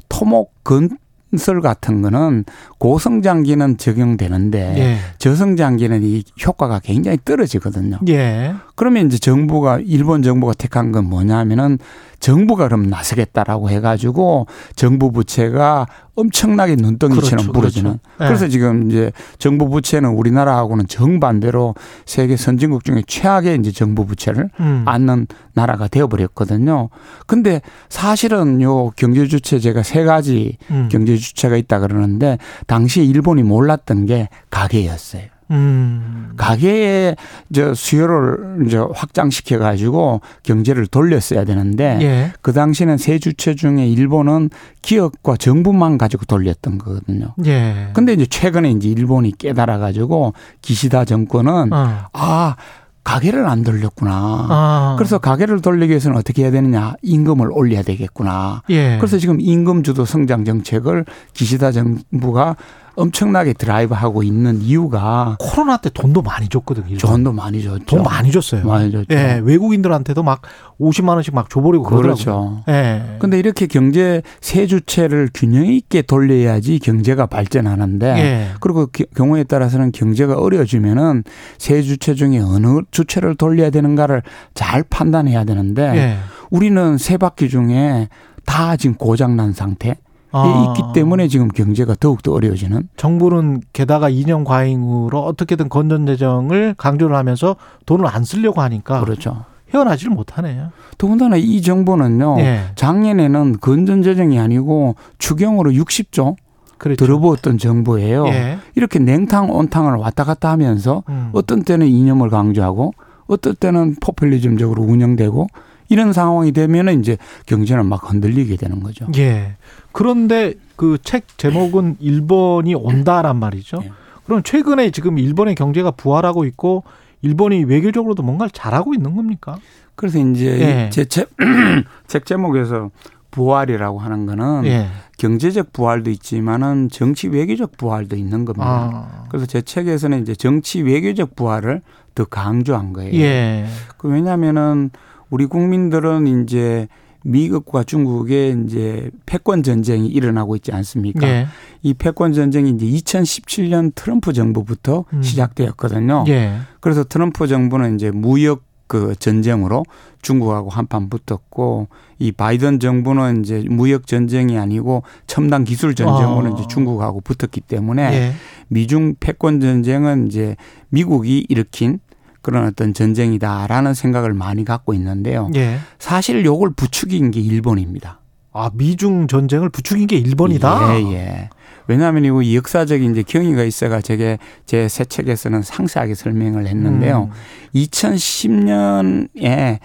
토목 건 건설 같은 거는 고성장기는 적용되는데 예. 저성장기는 이 효과가 굉장히 떨어지거든요. 예. 그러면 이제 정부가 일본 정부가 택한 건 뭐냐면은 정부가 그럼 나서겠다라고 해가지고 정부 부채가 엄청나게 눈덩이처럼 그렇죠, 부러지는. 그렇죠. 그래서 예. 지금 이제 정부 부채는 우리나라하고는 정반대로 세계 선진국 중에 최악의 이제 정부 부채를 음. 않는 나라가 되어버렸거든요. 근데 사실은 요 경제 주체 제가 세 가지 음. 경제 주체가 있다 그러는데 당시에 일본이 몰랐던 게 가계였어요. 음. 가계의 저 수요를 이제 확장시켜 가지고 경제를 돌렸어야 되는데 예. 그 당시는 세 주체 중에 일본은 기업과 정부만 가지고 돌렸던 거거든요. 예. 근데 이제 최근에 이제 일본이 깨달아 가지고 기시다 정권은 어. 아 가계를 안 돌렸구나. 아. 그래서 가계를 돌리기 위해서는 어떻게 해야 되느냐? 임금을 올려야 되겠구나. 예. 그래서 지금 임금 주도 성장 정책을 기시다 정부가 엄청나게 드라이브하고 있는 이유가 코로나 때 돈도 많이 줬거든요. 일본. 돈도 많이 줬죠. 돈 많이 줬어요. 많이 줬죠. 예, 외국인들한테도 막 50만 원씩 막 줘버리고 그러더라고요. 그렇죠. 예. 근데 이렇게 경제 세 주체를 균형 있게 돌려야지 경제가 발전하는데 예. 그리고 기- 경우에 따라서는 경제가 어려워지면은 세 주체 중에 어느 주체를 돌려야 되는가를 잘 판단해야 되는데 예. 우리는 세 바퀴 중에 다 지금 고장난 상태에 아. 있기 때문에 지금 경제가 더욱더 어려워지는 정부는 게다가 2년 과잉으로 어떻게든 건전 재정을 강조를 하면서 돈을 안 쓰려고 하니까 그렇죠. 헤어나지를 못하네요. 더군다나 이 정부는요. 예. 작년에는 건전 재정이 아니고 추경으로 60조 그렇죠. 들어부었던 정부예요. 예. 이렇게 냉탕 온탕을 왔다 갔다 하면서 음. 어떤 때는 이념을 강조하고 어떤 때는 포퓰리즘적으로 운영되고 이런 상황이 되면은 이제 경제는 막 흔들리게 되는 거죠. 예. 그런데 그 책 제목은 일본이 온다란 말이죠. 예. 그럼 최근에 지금 일본의 경제가 부활하고 있고 일본이 외교적으로도 뭔가를 잘하고 있는 겁니까? 그래서 이제 예. 제책 책 제목에서 부활이라고 하는 거는 예. 경제적 부활도 있지만은 정치 외교적 부활도 있는 겁니다. 아. 그래서 제 책에서는 이제 정치 외교적 부활을 더 강조한 거예요. 예. 그 왜냐하면은 우리 국민들은 이제 미국과 중국의 이제 패권 전쟁이 일어나고 있지 않습니까? 예. 이 패권 전쟁이 이제 2017년 트럼프 정부부터 음. 시작되었거든요. 예. 그래서 트럼프 정부는 이제 무역 그 전쟁으로 중국하고 한판 붙었고 이 바이든 정부는 이제 무역 전쟁이 아니고 첨단 기술 전쟁으로 아. 이제 중국하고 붙었기 때문에 예. 미중 패권 전쟁은 이제 미국이 일으킨 그런 어떤 전쟁이다라는 생각을 많이 갖고 있는데요. 예. 사실 요걸 부추긴 게 일본입니다. 아, 미중 전쟁을 부추긴 게 일본이다. 예, 예. 왜냐하면 이거 역사적인 이제 경위가 있어가 제게 제 새 책에서는 상세하게 설명을 했는데요. 음. 2010년에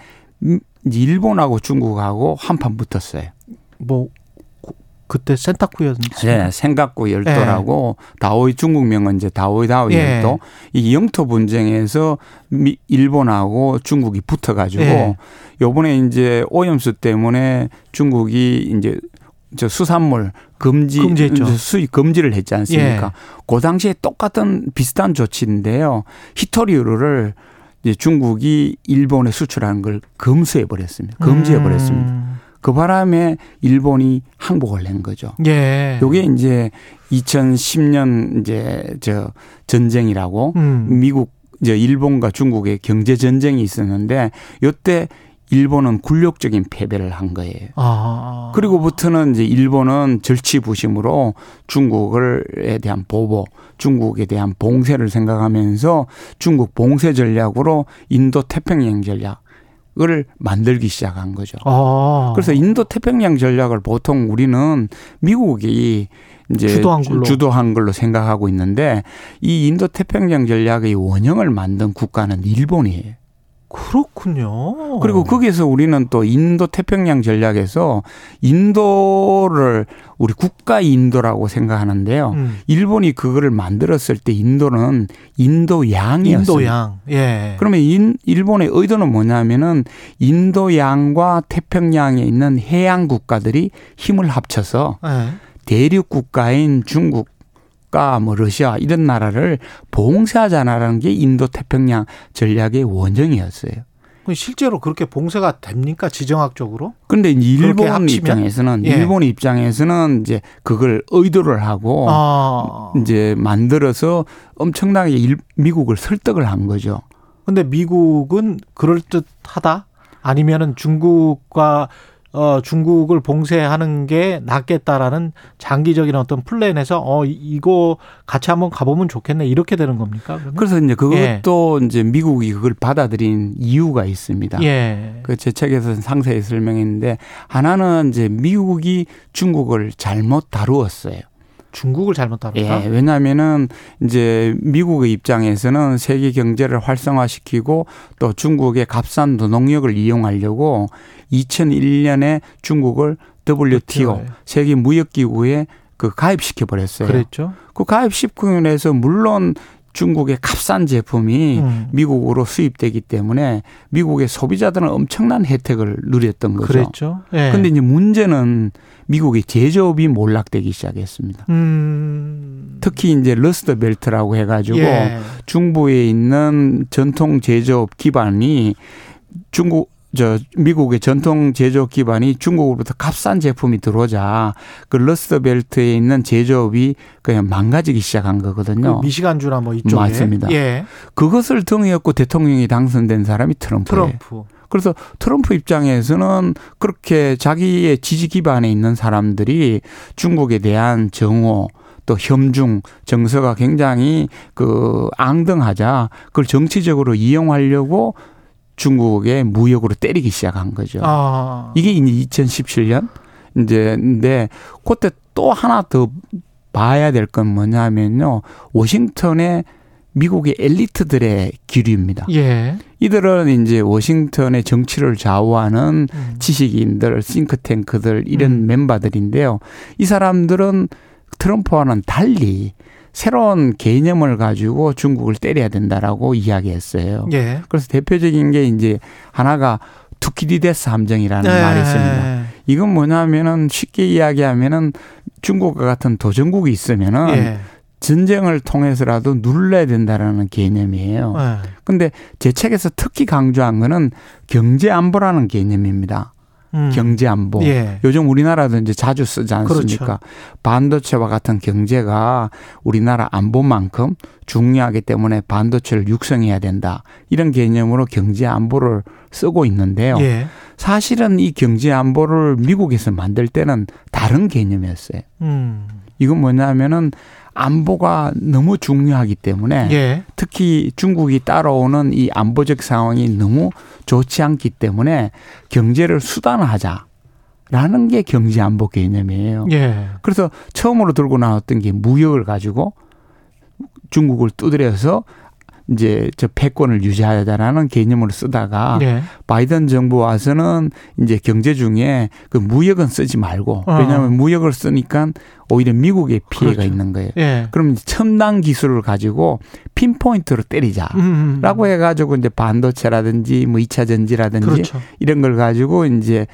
일본하고 중국하고 한판 붙었어요. 뭐 그- 그때 센타쿠였습니까? 네, 생각구 열도라고 다오이 중국명은 이제 다오이 다오이 예. 열도 이 영토 분쟁에서 미, 일본하고 중국이 붙어가지고 예. 요번에 이제 오염수 때문에 중국이 이제 저 수산물 금지 금지했죠. 수입 금지를 했지 않습니까? 예. 그 당시에 똑같은 비슷한 조치인데요. 히토리우를 이제 중국이 일본에 수출하는 걸 금수해 버렸습니다. 금지해 버렸습니다. 음. 그 바람에 일본이 항복을 낸 거죠. 예. 요게 이제 2010년 이제 저 전쟁이라고 음. 미국 이제 일본과 중국의 경제 전쟁이 있었는데 요때 일본은 굴욕적인 패배를 한 거예요. 아. 그리고부터는 이제 일본은 절치부심으로 중국을에 대한 보복, 중국에 대한 봉쇄를 생각하면서 중국 봉쇄 전략으로 인도 태평양 전략 을 만들기 시작한 거죠. 아. 그래서 인도 태평양 전략을 보통 우리는 미국이 이제 주도한 걸로. 주도한 걸로 생각하고 있는데 이 인도 태평양 전략의 원형을 만든 국가는 일본이에요. 그렇군요. 그리고 거기에서 우리는 또 인도 태평양 전략에서 인도를 우리 국가 인도라고 생각하는데요. 음. 일본이 그거를 만들었을 때 인도는 인도양이었어요. 인도양. 예. 그러면 인, 일본의 의도는 뭐냐면은 인도양과 태평양에 있는 해양 국가들이 힘을 합쳐서 예. 대륙 국가인 중국 과 뭐 러시아 이런 나라를 봉쇄하자라는 게 인도 태평양 전략의 원정이었어요. 그럼 실제로 그렇게 봉쇄가 됩니까 지정학적으로? 근데 일본? 입장에서는 예. 일본 입장에서는 이제 그걸 의도를 하고 아. 이제 만들어서 엄청나게 일- 미국을 설득을 한 거죠. 근데 미국은 그럴 듯하다? 아니면은 중국과 어 중국을 봉쇄하는 게 낫겠다라는 장기적인 어떤 플랜에서 어 이- 이거 같이 한번 가보면 좋겠네 이렇게 되는 겁니까? 그러면? 그래서 이제 예. 그것도 이제 미국이 그걸 받아들인 이유가 있습니다. 예. 그제 책에서 상세히 설명했는데 하나는 이제 미국이 중국을 잘못 다루었어요. 중국을 잘못 다뤘다. 예, 왜냐하면은 이제 미국의 입장에서는 세계 경제를 활성화시키고 또 중국의 값싼 노동력을 이용하려고 2001년에 중국을 WTO 에. 세계 무역 기구에 그 가입시켜 버렸어요. 그랬죠. 그 가입 시키면서 물론 중국의 값싼 제품이 음. 미국으로 수입되기 때문에 미국의 소비자들은 엄청난 혜택을 누렸던 거죠. 그랬죠. 예. 근데 이제 문제는 미국의 제조업이 몰락되기 시작했습니다. 음. 특히 이제 러스트 벨트라고 해 가지고 예. 중부에 있는 전통 제조업 기반이 중국 저 미국의 전통 제조업 기반이 중국으로부터 값싼 제품이 들어오자 그 러스트 벨트에 있는 제조업이 그냥 망가지기 시작한 거거든요. 그 미시간주나 뭐 이쪽에 맞습니다. 예. 그것을 등에 업고 대통령이 당선된 사람이 트럼프예요. 트럼프. 그래서 트럼프 입장에서는 그렇게 자기의 지지 기반에 있는 사람들이 중국에 대한 정오 또 협중 정서가 굉장히 그 앙등하자 그걸 정치적으로 이용하려고 중국의 무역으로 때리기 시작한 거죠. 아. 이게 이제 2017년 이제 근데 그때 또 하나 더 봐야 될 건 뭐냐면요. 워싱턴의 미국의 엘리트들의 기류입니다. 예. 이들은 이제 워싱턴의 정치를 좌우하는 음. 지식인들, 싱크탱크들 이런 음. 멤버들인데요. 이 사람들은 트럼프와는 달리 새로운 개념을 가지고 중국을 때려야 된다라고 이야기했어요. 예. 그래서 대표적인 게 이제 하나가 투키디데스 함정이라는 예. 말이 있습니다. 이건 뭐냐면은 쉽게 이야기하면은 중국과 같은 도전국이 있으면은 예. 전쟁을 통해서라도 눌러야 된다라는 개념이에요. 예. 근데 제 책에서 특히 강조한 거는 경제 안보라는 개념입니다. 음. 경제 안보. 예. 요즘 우리나라도 이제 자주 쓰지 않습니까? 그렇죠. 반도체와 같은 경제가 우리나라 안보만큼 중요하기 때문에 반도체를 육성해야 된다. 이런 개념으로 경제 안보를 쓰고 있는데요. 예. 사실은 이 경제 안보를 미국에서 만들 때는 다른 개념이었어요. 음. 이건 뭐냐면은 안보가 너무 중요하기 때문에 예. 특히 중국이 따라오는 이 안보적 상황이 너무 좋지 않기 때문에 경제를 수단화하자 라는 게 경제 안보 개념이에요. 예. 그래서 처음으로 들고 나왔던 게 무역을 가지고 중국을 두드려서 이제 저 패권을 유지하자라는 개념으로 쓰다가 예. 바이든 정부 와서는 이제 경제 중에 그 무역은 쓰지 말고 어. 왜냐하면 무역을 쓰니까 오히려 미국에 피해가 그렇죠. 있는 거예요. 예. 그럼 첨단 기술을 가지고 pinpoint로 때리자. 음. 라고 해가지고 이제 반도체라든지 뭐 2차 전지라든지 그렇죠. 이런 걸 가지고 이제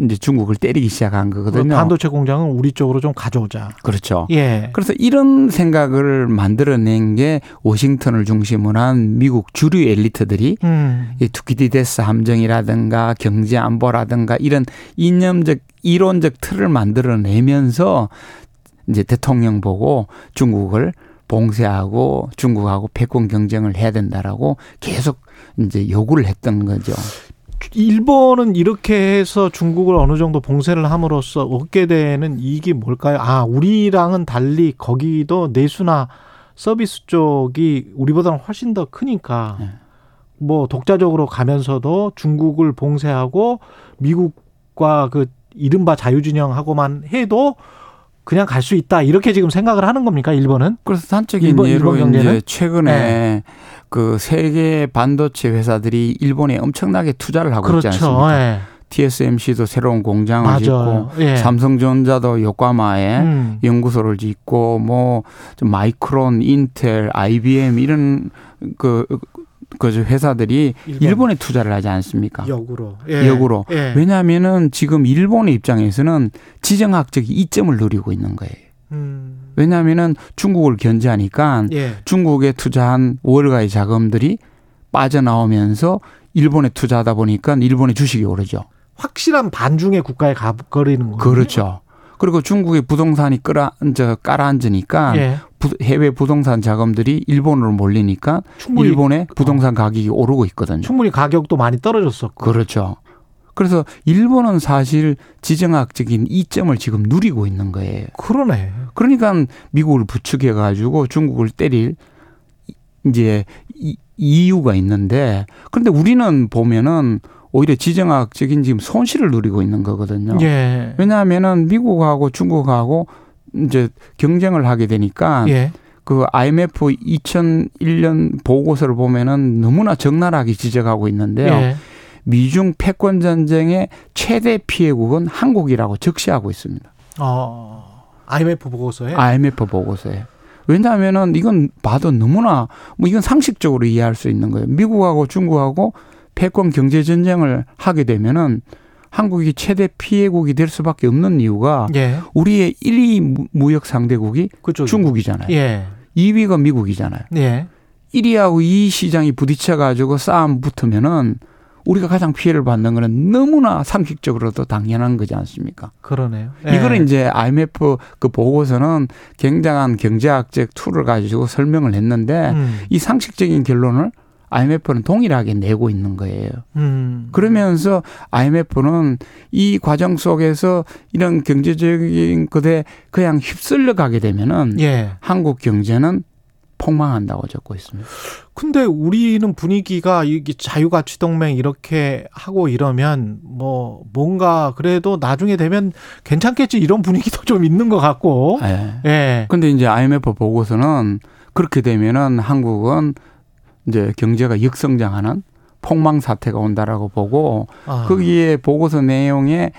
이제 중국을 때리기 시작한 거거든요. 반도체 공장은 우리 쪽으로 좀 가져오자. 그렇죠. 예. 그래서 이런 생각을 만들어낸 게 워싱턴을 중심으로 한 미국 주류 엘리트들이 음. 이 투키디데스 함정이라든가 경제 안보라든가 이런 이념적 이론적 틀을 만들어내면서 이제 대통령 보고 중국을 봉쇄하고 중국하고 패권 경쟁을 해야 된다라고 계속 이제 요구를 했던 거죠. 일본은 이렇게 해서 중국을 어느 정도 봉쇄를 함으로써 얻게 되는 이익이 뭘까요? 아, 우리랑은 달리 거기도 내수나 서비스 쪽이 우리보다는 훨씬 더 크니까 네. 뭐 독자적으로 가면서도 중국을 봉쇄하고 미국과 그 이른바 자유진영하고만 해도 그냥 갈 수 있다 이렇게 지금 생각을 하는 겁니까 일본은? 그래서 단적인 일본- 예로 일본 경제는? 이제 최근에 그 세계 반도체 회사들이 일본에 엄청나게 투자를 하고 있지 그렇죠. 않습니까? 예. TSMC도 새로운 공장을 맞아요. 짓고 예. 삼성전자도 요코하마에 음. 연구소를 짓고 뭐좀 마이크론, 인텔, IBM 이런 그, 그 회사들이 일본. 일본 에 투자를 하지 않습니까? 역으로. 예. 역으로. 예. 왜냐하면은 지금 일본의 입장에서는 지정학적 이점을 누리고 있는 거예요. 음. 왜냐하면은 중국을 견제하니까 예. 중국에 투자한 월가의 자금들이 빠져나오면서 일본에 투자하다 보니까 일본의 주식이 오르죠. 확실한 반중의 국가에 가버리는 거예요. 그렇죠. 그리고 중국의 부동산이 끌어 저 깔아앉으니까 예. 부- 해외 부동산 자금들이 일본으로 몰리니까 충분히 일본의 부동산 가격이 오르고 있거든요. 충분히 가격도 많이 떨어졌었고. 그렇죠. 그래서 일본은 사실 지정학적인 이점을 지금 누리고 있는 거예요. 그러네. 그러니까 미국을 부추겨 가지고 중국을 때릴 이제 이- 이유가 있는데 그런데 우리는 보면은 오히려 지정학적인 지금 손실을 누리고 있는 거거든요. 예. 왜냐하면은 미국하고 중국하고 이제 경쟁을 하게 되니까 예. 그 IMF 2001년 보고서를 보면은 너무나 적나라하게 지적하고 있는데요. 예. 미중 패권 전쟁의 최대 피해국은 한국이라고 적시하고 있습니다. 어. IMF 보고서에 IMF 보고서에. 왜냐하면은 이건 봐도 너무나 뭐 이건 상식적으로 이해할 수 있는 거예요. 미국하고 중국하고 패권 경제 전쟁을 하게 되면은 한국이 최대 피해국이 될 수밖에 없는 이유가 예. 우리의 1위 무역 상대국이 그쪽 중국이잖아요. 예. 2위가 미국이잖아요. 예. 1위하고 2위 시장이 부딪혀 가지고 싸움 붙으면은 우리가 가장 피해를 받는 거는 너무나 상식적으로도 당연한 거지 않습니까? 그러네요. 예. 이거는 이제 IMF 그 보고서는 굉장한 경제학적 툴을 가지고 설명을 했는데 음. 이 상식적인 결론을 IMF는 동일하게 내고 있는 거예요. 음. 그러면서 IMF는 이 과정 속에서 이런 경제적인 것에 그냥 휩쓸려 가게 되면은 예. 한국 경제는 폭망한다고 적고 있습니다. 근데 우리는 분위기가 이게 자유가치 동맹 이렇게 하고 이러면 뭐 뭔가 그래도 나중에 되면 괜찮겠지 이런 분위기도 좀 있는 것 같고. 예. 예. 근데 이제 IMF 보고서는 그렇게 되면은 한국은 이제 경제가 역성장하는 폭망 사태가 온다라고 보고 아. 거기에 보고서 내용에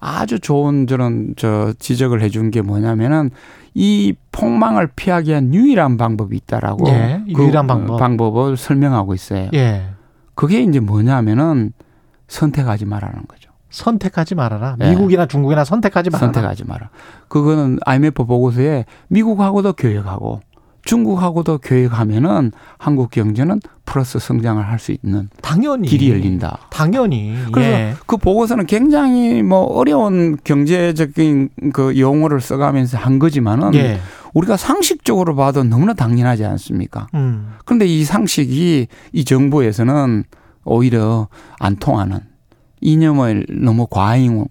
아주 좋은 저런 저 지적을 해준 게 뭐냐면은 이 폭망을 피하기 위한 유일한 방법이 있다라고 예, 그 유일한 방법. 방법 을 설명하고 있어요. 예. 그게 이제 뭐냐면은 선택하지 말라는 거죠. 선택하지 말아라. 예. 미국이나 중국이나 선택하지 말아라. 선택하지 마라. 그거는 IMF 보고서에 미국하고도 교역하고 중국하고도 교역하면은 한국 경제는 플러스 성장을 할 수 있는 당연히 길이 열린다. 당연히. 그래서 예. 그 보고서는 굉장히 뭐 어려운 경제적인 그 용어를 써가면서 한 거지만은 예. 우리가 상식적으로 봐도 너무나 당연하지 않습니까? 음. 그런데 이 상식이 이 정부에서는 오히려 안 통하는 이념을 너무 과잉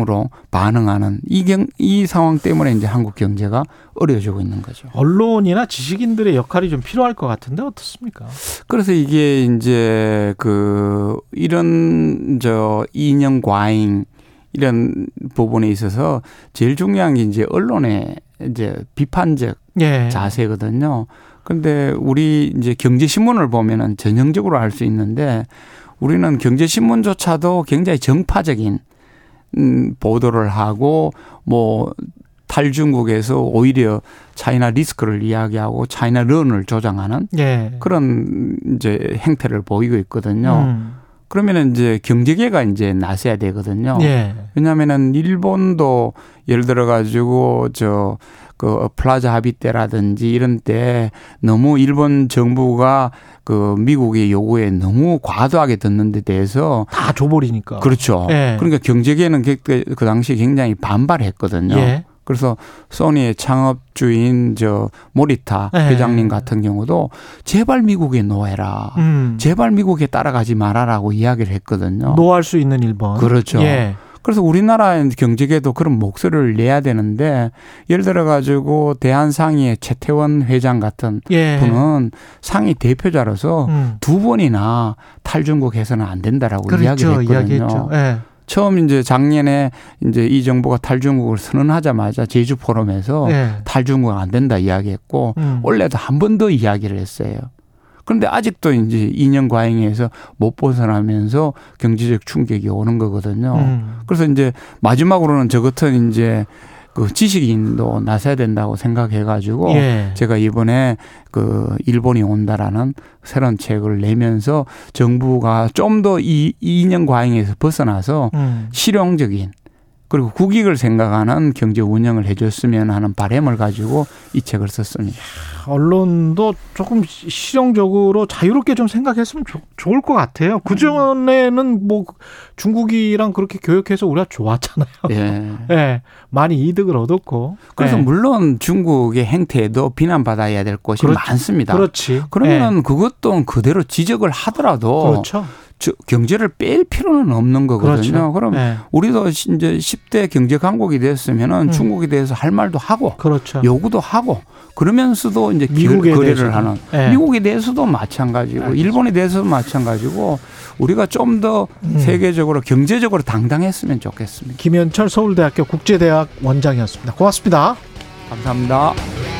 으로 반응하는 이, 경, 이 상황 때문에 이제 한국 경제가 어려워지고 있는 거죠. 언론이나 지식인들의 역할이 좀 필요할 것 같은데 어떻습니까? 그래서 이게 이제 그 이런 저 이념 과잉 이런 부분에 있어서 제일 중요한 게 이제 언론의 이제 비판적 예. 자세거든요. 근데 우리 이제 경제신문을 보면은 전형적으로 알 수 있는데 우리는 경제신문조차도 굉장히 정파적인 음, 보도를 하고 뭐 탈중국에서 오히려 차이나 리스크를 이야기하고 차이나 런을 조장하는 예. 그런 이제 행태를 보이고 있거든요. 음. 그러면은 이제 경제계가 이제 나서야 되거든요. 예. 왜냐하면은 일본도 예를 들어 가지고 저 그 플라자 합의 때라든지 이런 때 너무 일본 정부가 그 미국의 요구에 너무 과도하게 듣는 데 대해서 다 줘버리니까. 그렇죠. 예. 그러니까 경제계는 그때 그 당시에 굉장히 반발했거든요. 예. 그래서 소니의 창업주인 저 모리타 예. 회장님 같은 경우도 제발 미국에 노해라. 음. 제발 미국에 따라가지 말아라고 이야기를 했거든요. 노할 수 있는 일본. 그렇죠. 예. 그래서 우리나라의 경제계도 그런 목소리를 내야 되는데 예를 들어 가지고 대한상의의 최태원 회장 같은 예. 분은 상위 대표자로서 음. 두 번이나 탈중국 해서는 안 된다라고 그렇죠. 이야기를 했거든요. 예. 처음 이제 작년에 이제 이 정부가 탈중국을 선언하자마자 제주 포럼에서 예. 탈중국 안 된다 이야기했고 음. 원래도 한 번 더 이야기를 했어요. 그런데 아직도 이제 2년 과잉에서 못 벗어나면서 경제적 충격이 오는 거거든요. 음. 그래서 이제 마지막으로는 저 같은 이제 그 지식인도 나서야 된다고 생각해 가지고 예. 제가 이번에 그 일본이 온다라는 새로운 책을 내면서 정부가 좀 더 이 2년 과잉에서 벗어나서 음. 실용적인 그리고 국익을 생각하는 경제 운영을 해줬으면 하는 바람을 가지고 이 책을 썼습니다. 언론도 조금 시- 실용적으로 자유롭게 좀 생각했으면 좋, 좋을 것 같아요. 그 전에는 뭐 중국이랑 그렇게 교역해서 우리가 좋았잖아요. 예. 예, 많이 이득을 얻었고. 그래서 예. 물론 중국의 행태에도 비난받아야 될 것이 그렇- 많습니다. 그렇지. 그러면 그것도 그대로 지적을 하더라도 예, 그렇죠. 저- 경제를 뺄 필요는 없는 거거든요. 그렇죠. 그럼 예, 우리도 시- 이제 10대 경제 강국이 됐으면은 음. 중국에 대해서 할 말도 하고 그렇죠. 요구도 하고 그러면서도 이제 미국에 거래를. 하는 예. 미국에 대해서도 마찬가지고 일본에 대해서도 마찬가지고 우리가 좀더 음. 세계적으로 경제적으로 당당했으면 좋겠습니다. 김현철 서울대학교 국제대학 원장이었습니다. 고맙습니다. 감사합니다.